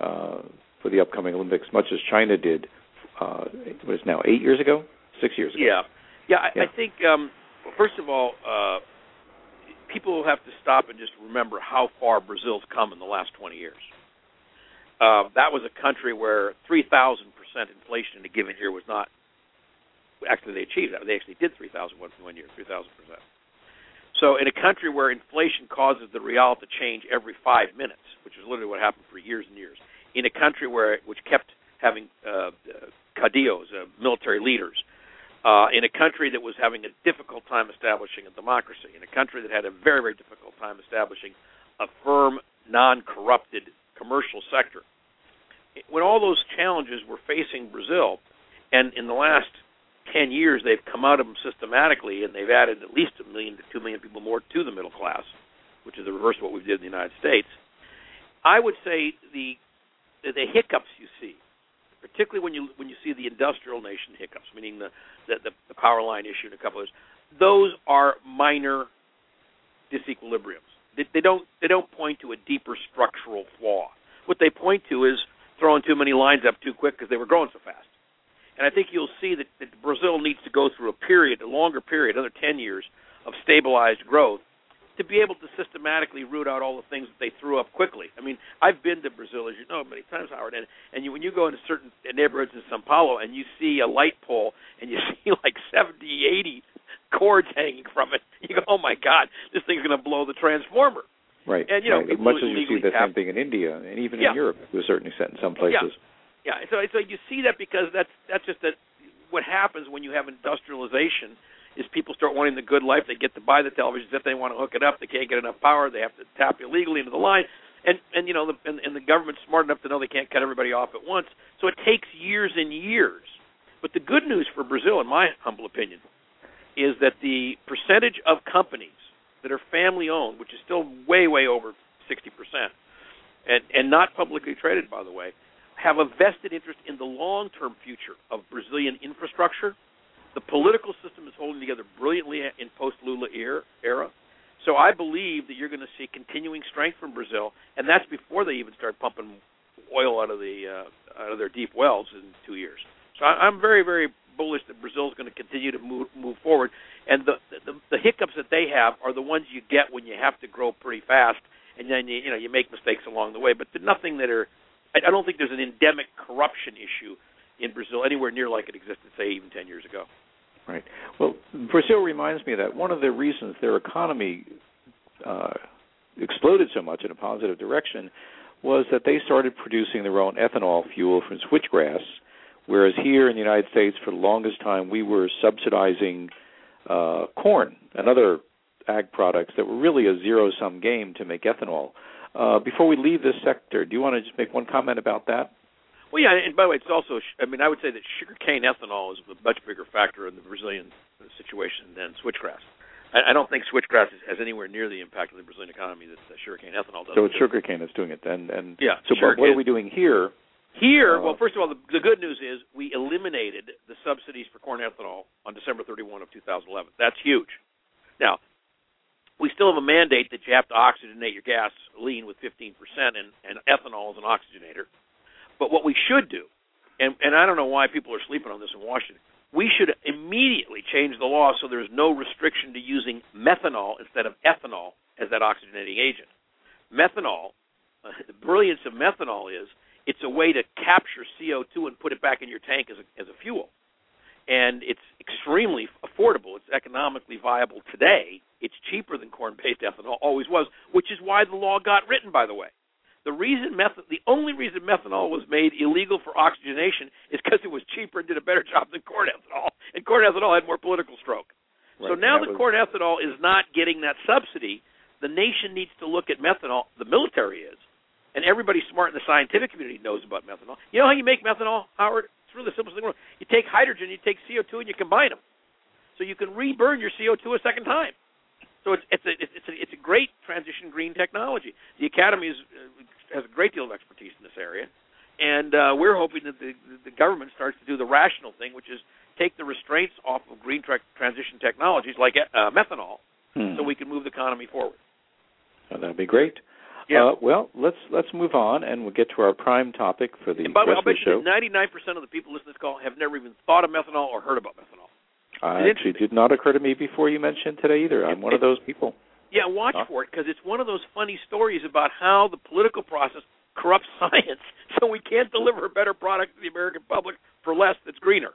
uh, for the upcoming Olympics, much as China did. Uh, it was now eight years ago, six years ago. Yeah, yeah. I, yeah. I think um, first of all, uh, people have to stop and just remember how far Brazil's come in the last 20 years. Uh, that was a country where 3,000 percent inflation in a given year was not. Actually, they achieved that. They actually did 3,000 one, year, 3,000 percent. So, in a country where inflation causes the real to change every five minutes, which is literally what happened for years and years, in a country where which kept having uh, uh, caudillos, uh, military leaders, uh, in a country that was having a difficult time establishing a democracy, in a country that had a very, very difficult time establishing a firm, non-corrupted commercial sector. When all those challenges were facing Brazil, and in the last 10 years they've come out of them systematically and they've added at least a million to 2 million people more to the middle class, which is the reverse of what we did in the United States. I would say the the hiccups you see particularly when you when you see the industrial nation hiccups, meaning the the, the power line issue and a couple those. Those are minor disequilibriums. They, they don't they don't point to a deeper structural flaw. What they point to is throwing too many lines up too quick because they were growing so fast. And I think you'll see that, that Brazil needs to go through a period, a longer period, another 10 years of stabilized growth to be able to systematically root out all the things that they threw up quickly. I mean, I've been to Brazil, as you know, many times, Howard, and and you, when you go into certain neighborhoods in São Paulo and you see a light pole and you see like 70, 80 cords hanging from it, you go, oh my God, this thing's going to blow the transformer. Right. And you know, right. much as you see the same thing in India and even yeah. in Europe to a certain extent in some places. Yeah. Yeah. So so you see that because that's that's just that what happens when you have industrialization is people start wanting the good life. They get to buy the televisions if they want to hook it up. They can't get enough power. They have to tap illegally into the line. And and you know the and, and the government's smart enough to know they can't cut everybody off at once. So it takes years and years. But the good news for Brazil, in my humble opinion, is that the percentage of companies that are family owned, which is still way way over 60%, and and not publicly traded by the way, have a vested interest in the long-term future of Brazilian infrastructure the political system is holding together brilliantly in post Lula era. So I believe that you're going to see continuing strength from Brazil, and that's before they even start pumping oil out of the uh, out of their deep wells in two years. So I'm very very bullish that Brazil is going to continue to move move forward, and the, the the hiccups that they have are the ones you get when you have to grow pretty fast, and then you you know you make mistakes along the way. But nothing that are I, I don't think there's an endemic corruption issue in Brazil anywhere near like it existed say even ten years ago. Right. Well, Brazil reminds me that one of the reasons their economy uh, exploded so much in a positive direction was that they started producing their own ethanol fuel from switchgrass, whereas here in the United States, for the longest time, we were subsidizing uh, corn and other ag products that were really a zero-sum game to make ethanol. Uh, before we leave this sector, do you want to just make one comment about that? Well, yeah, and by the way, it's also. I mean, I would say that sugarcane ethanol is a much bigger factor in the Brazilian situation than switchgrass. I, I don't think switchgrass has anywhere near the impact of the Brazilian economy that sugarcane ethanol does. So it's sugarcane that's doing it, and and yeah. So what are we doing here? Here, uh, well, first of all, the, the good news is we eliminated the subsidies for corn ethanol on December 31 of 2011. That's huge. Now, we still have a mandate that you have to oxygenate your gas lean with 15%, and, and ethanol is an oxygenator. But what we should do, and, and I don't know why people are sleeping on this in Washington, we should immediately change the law so there's no restriction to using methanol instead of ethanol as that oxygenating agent. Methanol, uh, the brilliance of methanol is it's a way to capture CO2 and put it back in your tank as a, as a fuel. And it's extremely affordable. It's economically viable today. It's cheaper than corn corn-based ethanol, always was, which is why the law got written, by the way. The reason meth- the only reason methanol was made illegal for oxygenation is because it was cheaper and did a better job than corn ethanol, and corn ethanol had more political stroke. Right, so now that that was- corn ethanol is not getting that subsidy, the nation needs to look at methanol. The military is, and everybody smart in the scientific community knows about methanol. You know how you make methanol, Howard? It's really the simplest thing in the world. You take hydrogen, you take CO2, and you combine them, so you can reburn your CO2 a second time. So it's it's a it's a it's a great transition green technology. The academy is, uh, has a great deal of expertise in this area, and uh, we're hoping that the the government starts to do the rational thing, which is take the restraints off of green tra- transition technologies like uh, methanol, Hmm. so we can move the economy forward. Oh, that'd be great. Yeah. Uh, well, let's let's move on, and we'll get to our prime topic for the and by the way, I'll bet you show. ninety-nine percent of the people listening to this call have never even thought of methanol or heard about methanol. Uh, actually did not occur to me before you mentioned today either. I'm one of those people. Yeah, watch Huh? for it because it's one of those funny stories about how the political process corrupts science, so we can't deliver a better product to the American public for less that's greener.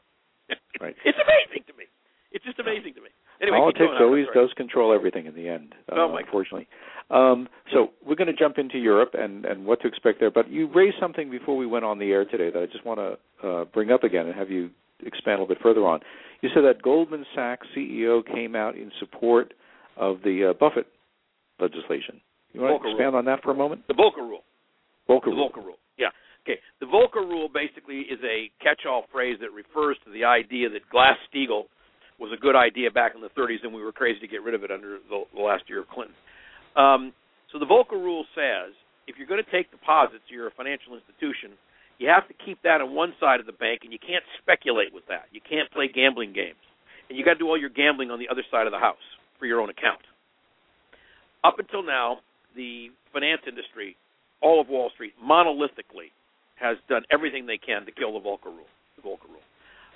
Right. It's amazing to me. It's just amazing to me. Anyway, Politics always does control everything in the end, uh, Oh, my unfortunately. Um, so we're going to jump into Europe and, and what to expect there. But you raised something before we went on the air today that I just want to uh, bring up again and have you expand a little bit further on. You said that Goldman Sachs CEO came out in support of the uh, Buffett legislation. You want Volcker to expand on that for a moment? The Volcker Rule. Volcker The Rule. Volcker Rule. Yeah. Okay. The Volcker Rule basically is a catch-all phrase that refers to the idea that Glass-Steagall was a good idea back in the 30s, and we were crazy to get rid of it under the, the last year of Clinton. Um, so the Volcker Rule says if you're going to take deposits, you're a financial institution, you have to keep that on one side of the bank, and you can't speculate with that. You can't play gambling games, and you got to do all your gambling on the other side of the house for your own account. Up until now, the finance industry, all of Wall Street, monolithically has done everything they can to kill the Volcker Rule. The Volcker Rule.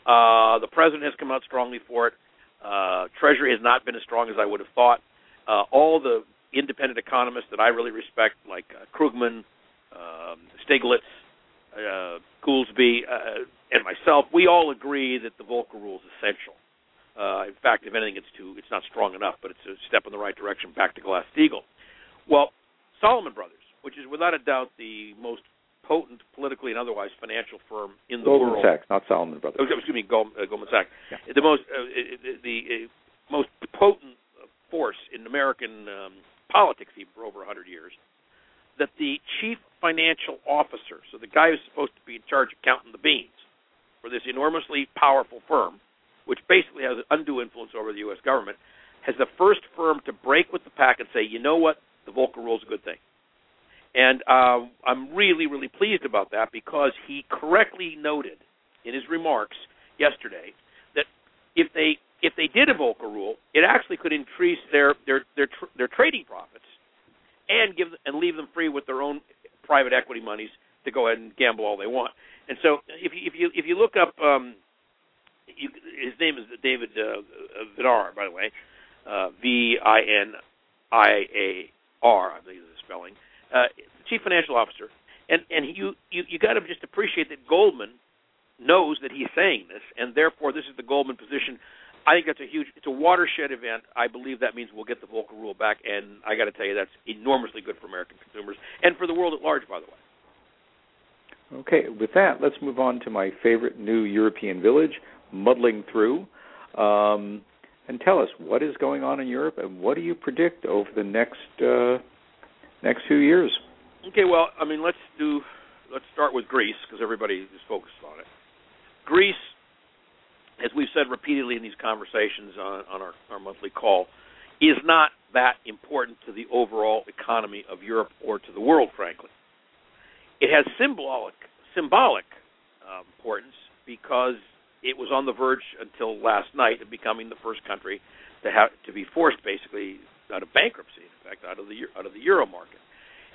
Uh, the president has come out strongly for it. Uh, Treasury has not been as strong as I would have thought. Uh, all the independent economists that I really respect, like uh, Krugman, um, Stiglitz, uh, Goolsbee, uh, and myself, we all agree that the Volcker Rule is essential. Uh, in fact, if anything, it's too it's not strong enough, but it's a step in the right direction back to Glass-Steagall. Well, Salomon Brothers, which is without a doubt the most potent politically and otherwise financial firm in the Goldman world. Sachs, not Salomon Brothers. Oh, excuse me, Gold, uh, Goldman Sachs. Yeah. The most uh, uh, the uh, most potent force in American um, politics for over a 100 years. That the chief financial officer, so the guy who's supposed to be in charge of counting the beans for this enormously powerful firm, which basically has undue influence over the U.S. government, has the first firm to break with the pack and say, you know what, the Volcker Rule is a good thing. And uh, I'm really, really pleased about that because he correctly noted in his remarks yesterday that if they if they did a Volcker rule, it actually could increase their their their tr- their trading profits and give and leave them free with their own private equity monies to go ahead and gamble all they want. And so if you if you if you look up um, you, his name is David uh, Viniar, by the way, uh, V I N I A R, I believe is the spelling. Uh, chief financial officer, and and you you you got to just appreciate that Goldman knows that he's saying this, and therefore this is the Goldman position. I think that's a huge, it's a watershed event. I believe that means we'll get the Volcker rule back, and I got to tell you that's enormously good for American consumers and for the world at large, by the way. Okay, with that, let's move on to my favorite new European village, muddling through. Um, and tell us what is going on in Europe, and what do you predict over the next uh, next few years? Okay, well, I mean, let's do, let's start with Greece because everybody is focused on it. Greece, as we've said repeatedly in these conversations on, on our, our monthly call, is not that important to the overall economy of Europe or to the world, frankly. It has symbolic symbolic uh, importance because it was on the verge until last night of becoming the first country to have to be forced basically out of bankruptcy, in fact, out of the out of the euro market.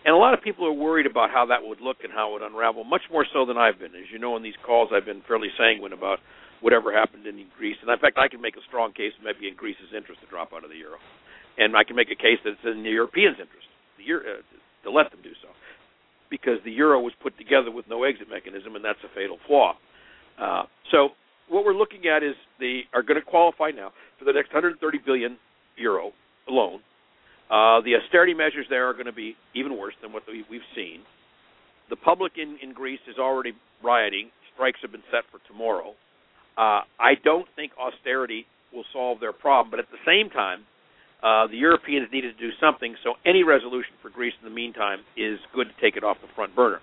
And a lot of people are worried about how that would look and how it would unravel, much more so than I've been. As you know, in these calls, I've been fairly sanguine about whatever happened in Greece. And in fact, I can make a strong case maybe in Greece's interest to drop out of the euro, and I can make a case that it's in the Europeans' interest the Euro, uh, to let them do so, because the euro was put together with no exit mechanism, and that's a fatal flaw. Uh, so what we're looking at is they are going to qualify now for the next 130 billion euro loan. Uh, the austerity measures there are going to be even worse than what we, we've seen. The public in, in Greece is already rioting. Strikes have been set for tomorrow. Uh, I don't think austerity will solve their problem, but at the same time, uh, the Europeans needed to do something. So any resolution for Greece in the meantime is good to take it off the front burner.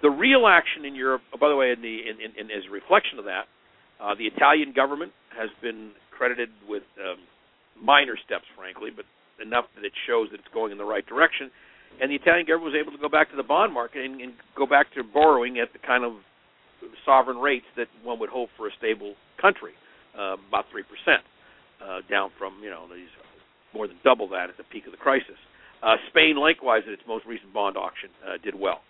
The real action in Europe, oh, by the way, in the in, in, as a reflection of that, uh, the Italian government has been credited with um, minor steps, frankly, but enough that it shows that it's going in the right direction. And the Italian government was able to go back to the bond market and, and go back to borrowing at the kind of sovereign rates that one would hope for a stable country, uh, about three percent, uh, down from you know these more than double that at the peak of the crisis. Uh, Spain, likewise, at its most recent bond auction, uh, did well.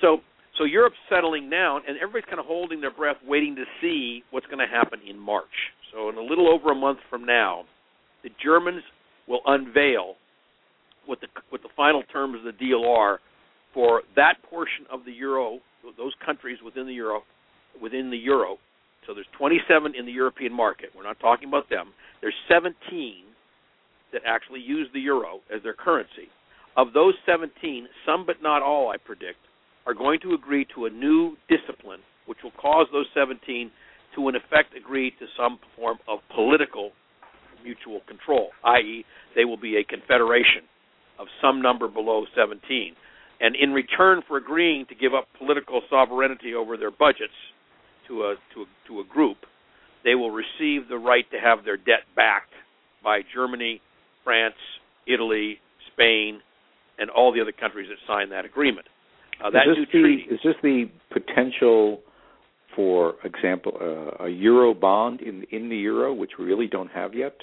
So so Europe's settling down, and everybody's kind of holding their breath, waiting to see what's going to happen in March. So in a little over a month from now, the Germans will unveil what the what the final terms of the deal are for that portion of the euro, those countries within the euro, within the euro. So there's 27 in the European market. We're not talking about them. There's 17 that actually use the euro as their currency. Of those 17, some but not all, I predict, are going to agree to a new discipline which will cause those 17 to, in effect, agree to some form of political mutual control, i.e., they will be a confederation of some number below 17. And in return for agreeing to give up political sovereignty over their budgets to a, to a, to a group, they will receive the right to have their debt backed by Germany, France, Italy, Spain, and all the other countries that signed that agreement. Uh, that is, this the, treaty, is this the potential for example, uh, a euro bond in in the euro, which we really don't have yet?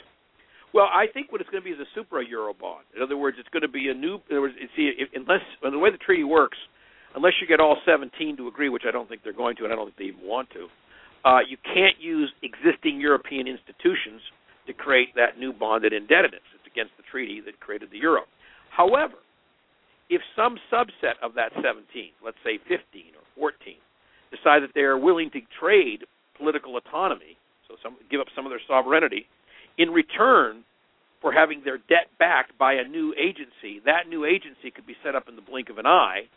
Well, I think what it's going to be is a supra euro bond. In other words, it's going to be a new. In other words, see, if, unless the way the treaty works, unless you get all 17 to agree, which I don't think they're going to, and I don't think they even want to, uh, you can't use existing European institutions to create that new bonded indebtedness. It's against the treaty that created the euro. However, if some subset of that 17, let's say 15 or 14, decide that they are willing to trade political autonomy, so some give up some of their sovereignty, in return for having their debt backed by a new agency. That new agency could be set up in the blink of an eye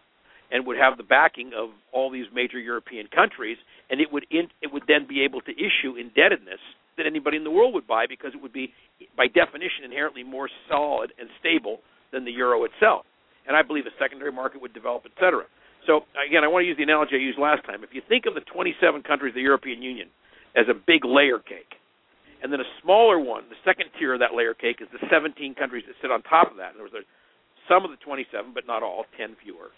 and would have the backing of all these major European countries, and it would in, it would then be able to issue indebtedness that anybody in the world would buy because it would be, by definition, inherently more solid and stable than the euro itself. And I believe a secondary market would develop, et cetera. So again, I want to use the analogy I used last time. If you think of the 27 countries of the European Union as a big layer cake, and then a smaller one, the second tier of that layer cake is the 17 countries that sit on top of that. In other words, some of the 27, but not all, 10 fewer,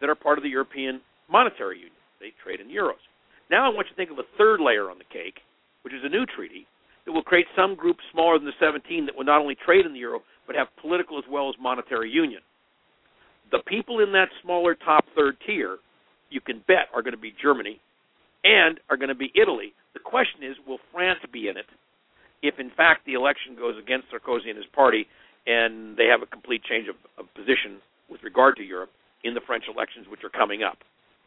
that are part of the European Monetary Union. They trade in euros. Now I want you to think of a third layer on the cake, which is a new treaty that will create some group smaller than the 17 that will not only trade in the euro, but have political as well as monetary union the people in that smaller top third tier, you can bet, are going to be Germany and are going to be Italy. The question is, will France be in it if, in fact, the election goes against Sarkozy and his party and they have a complete change of, of position with regard to Europe in the French elections, which are coming up?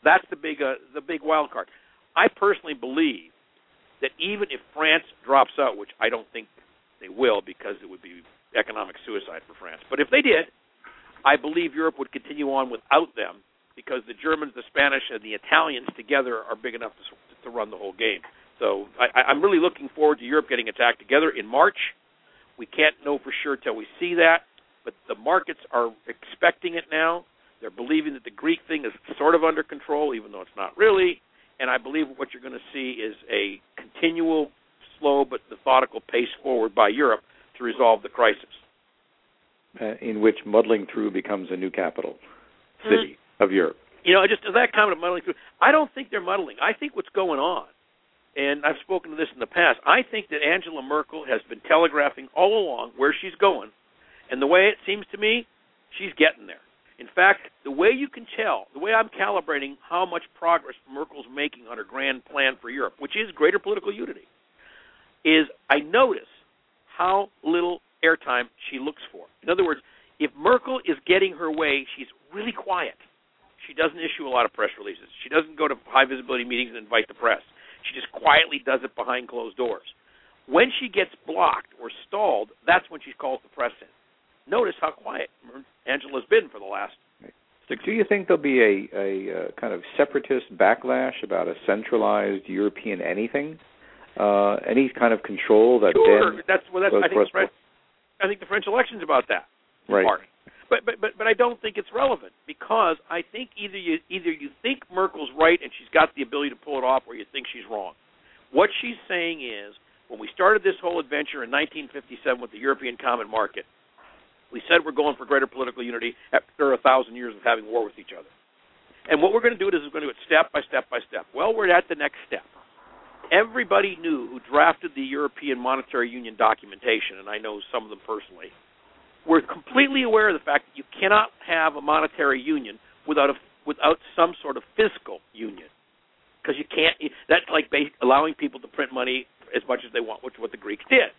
That's the big, uh, the big wild card. I personally believe that even if France drops out, which I don't think they will because it would be economic suicide for France, but if they did, I believe Europe would continue on without them because the Germans, the Spanish, and the Italians together are big enough to, to run the whole game. So I, I'm really looking forward to Europe getting its act together in March. We can't know for sure till we see that, but the markets are expecting it now. They're believing that the Greek thing is sort of under control, even though it's not really. And I believe what you're going to see is a continual, slow but methodical pace forward by Europe to resolve the crisis uh, in which muddling through becomes a new capital city mm-hmm. of Europe. You know, just that comment of muddling through. I don't think they're muddling. I think what's going on, and I've spoken to this in the past. I think that Angela Merkel has been telegraphing all along where she's going, and the way it seems to me, she's getting there. In fact, the way you can tell, the way I'm calibrating how much progress Merkel's making on her grand plan for Europe, which is greater political unity, is I notice how little airtime she looks for. In other words, if Merkel is getting her way, she's really quiet. She doesn't issue a lot of press releases. She doesn't go to high visibility meetings and invite the press. She just quietly does it behind closed doors. When she gets blocked or stalled, that's when she calls the press in. notice how quiet Angela's been for the last six. Do you think there'll be a, a, uh, kind of separatist backlash about a centralized European anything? Uh, any kind of control that sure. then that's well. That's I think I think the French election's about that. Right. Part. But but but but I don't think it's relevant because I think either you either you think Merkel's right and she's got the ability to pull it off, or you think she's wrong. What she's saying is, when we started this whole adventure in 1957 with the European Common Market, we said we're going for greater political unity after a thousand years of having war with each other. And what we're going to do is we're going to do it step by step by step. Well, we're at the next step. Everybody knew who drafted the European Monetary Union documentation, and I know some of them personally, were completely aware of the fact that you cannot have a monetary union without a, without some sort of fiscal union because you can't. That's like allowing people to print money as much as they want, which is what the Greeks did,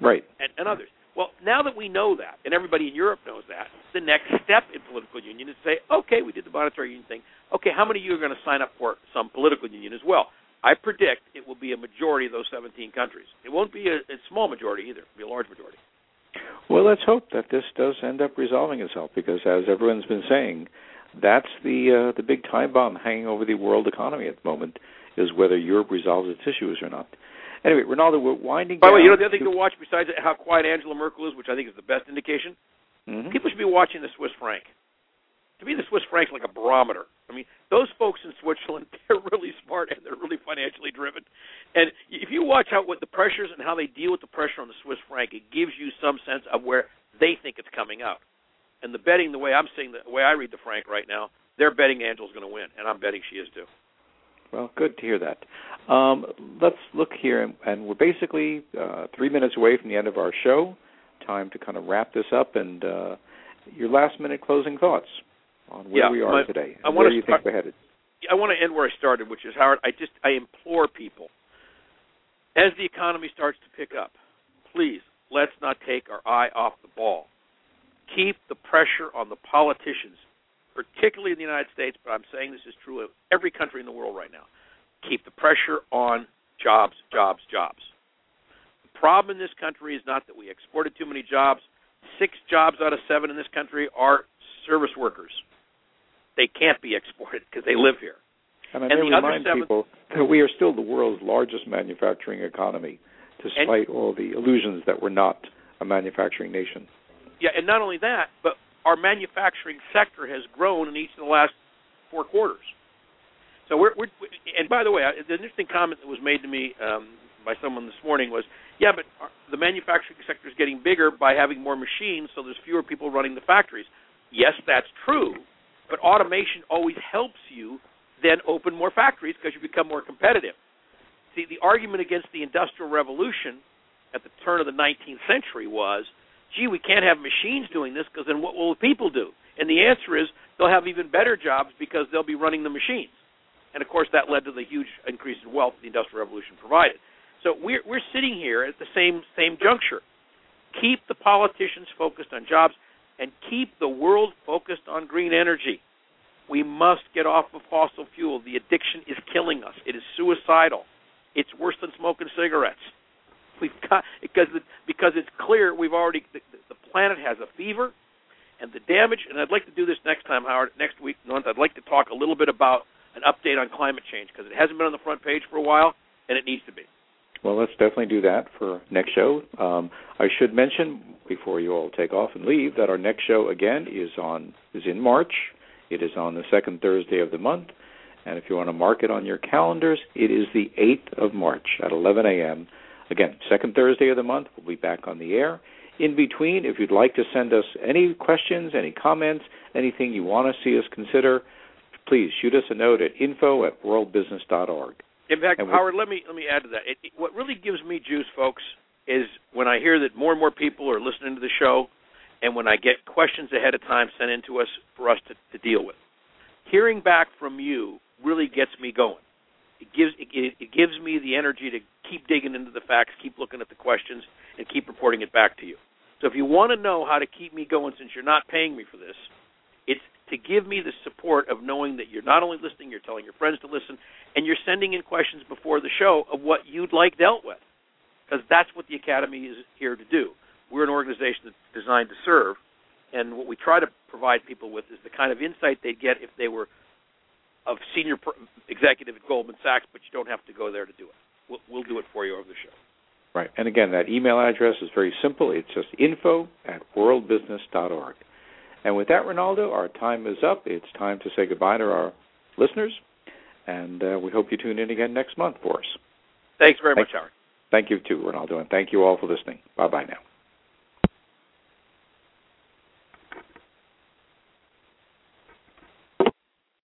right, and, and others. Well, now that we know that, and everybody in Europe knows that, the next step in political union is to say, okay, we did the monetary union thing. Okay, how many of you are going to sign up for some political union as well? I predict it will be a majority of those 17 countries. It won't be a, a small majority either. It'll be a large majority. Well, let's hope that this does end up resolving itself, because as everyone's been saying, that's the uh, the big time bomb hanging over the world economy at the moment is whether Europe resolves its issues or not. Anyway, Rinaldo, we're winding. By the way, you know the other thing to watch besides how quiet Angela Merkel is, which I think is the best indication. Mm-hmm. People should be watching the Swiss franc. To me, the Swiss franc's like a barometer. I mean, those folks in Switzerland, they're really smart and they're really financially driven. And if you watch out what the pressures and how they deal with the pressure on the Swiss franc, it gives you some sense of where they think it's coming out. And the betting, the way I'm seeing the, way I read the franc right now, they're betting Angela's going to win, and I'm betting she is too. Well, good to hear that. Um, let's look here, and we're basically uh, three minutes away from the end of our show. Time to kind of wrap this up, and uh, your last-minute closing thoughts on where yeah, we are my, today. I where do you start, think we're headed? I want to end where I started, which is Howard. I just I implore people, as the economy starts to pick up, please let's not take our eye off the ball keep the pressure on the politicians, particularly in the United States, but I'm saying this is true of every country in the world right now. Keep the pressure on jobs, jobs, jobs. The problem in this country is not that we exported too many jobs. Six jobs out of seven in this country are service workers. They can't be exported because they live here. And I and may remind seven, people that we are still the world's largest manufacturing economy, despite all the illusions that we're not a manufacturing nation. Yeah, and not only that, but our manufacturing sector has grown in each of the last four quarters. So we're, we're and by the way, the interesting comment that was made to me um, by someone this morning was, yeah, but the manufacturing sector is getting bigger by having more machines, so there's fewer people running the factories. Yes, that's true, but automation always helps you then open more factories because you become more competitive. See, the argument against the Industrial Revolution at the turn of the 19th century was gee, we can't have machines doing this because then what will the people do? And the answer is they'll have even better jobs because they'll be running the machines. And of course, that led to the huge increase in wealth the Industrial Revolution provided. So we're we're sitting here at the same same juncture. Keep the politicians focused on jobs, and keep the world focused on green energy. We must get off of fossil fuel. The addiction is killing us. It is suicidal. It's worse than smoking cigarettes. We've got because because it's clear we've already the, the planet has a fever, and the damage. And I'd like to do this next time, Howard. Next week, month, I'd like to talk a little bit about an update on climate change because it hasn't been on the front page for a while, and it needs to be. Well, let's definitely do that for next show. Um, I should mention before you all take off and leave that our next show again is on is in March. It is on the second Thursday of the month, and if you want to mark it on your calendars, it is the 8th of March at 11 a.m. Again, second Thursday of the month, we'll be back on the air. In between, if you'd like to send us any questions, any comments, anything you want to see us consider, please shoot us a note at info at worldbusiness.org. In fact, and Howard, let me let me add to that. It, it, what really gives me juice, folks, is when I hear that more and more people are listening to the show, and when I get questions ahead of time sent in to us for us to, to deal with. Hearing back from you really gets me going it gives it, it gives me the energy to keep digging into the facts, keep looking at the questions, and keep reporting it back to you. So if you want to know how to keep me going, since you're not paying me for this, it's to give me the support of knowing that you're not only listening, you're telling your friends to listen, and you're sending in questions before the show of what you'd like dealt with, because that's what the academy is here to do. We're an organization that's designed to serve, and what we try to provide people with is the kind of insight they'd get if they were a senior executive at Goldman Sachs, but you don't have to go there to do it. We'll, we'll do it for you over the show. Right. And again, that email address is very simple. It's just info at worldbusiness.org. And with that, Rinaldo, our time is up. It's time to say goodbye to our listeners, and uh, we hope you tune in again next month for us. Thanks very much, Howard. Thank you, too, Rinaldo, and thank you all for listening. Bye bye now.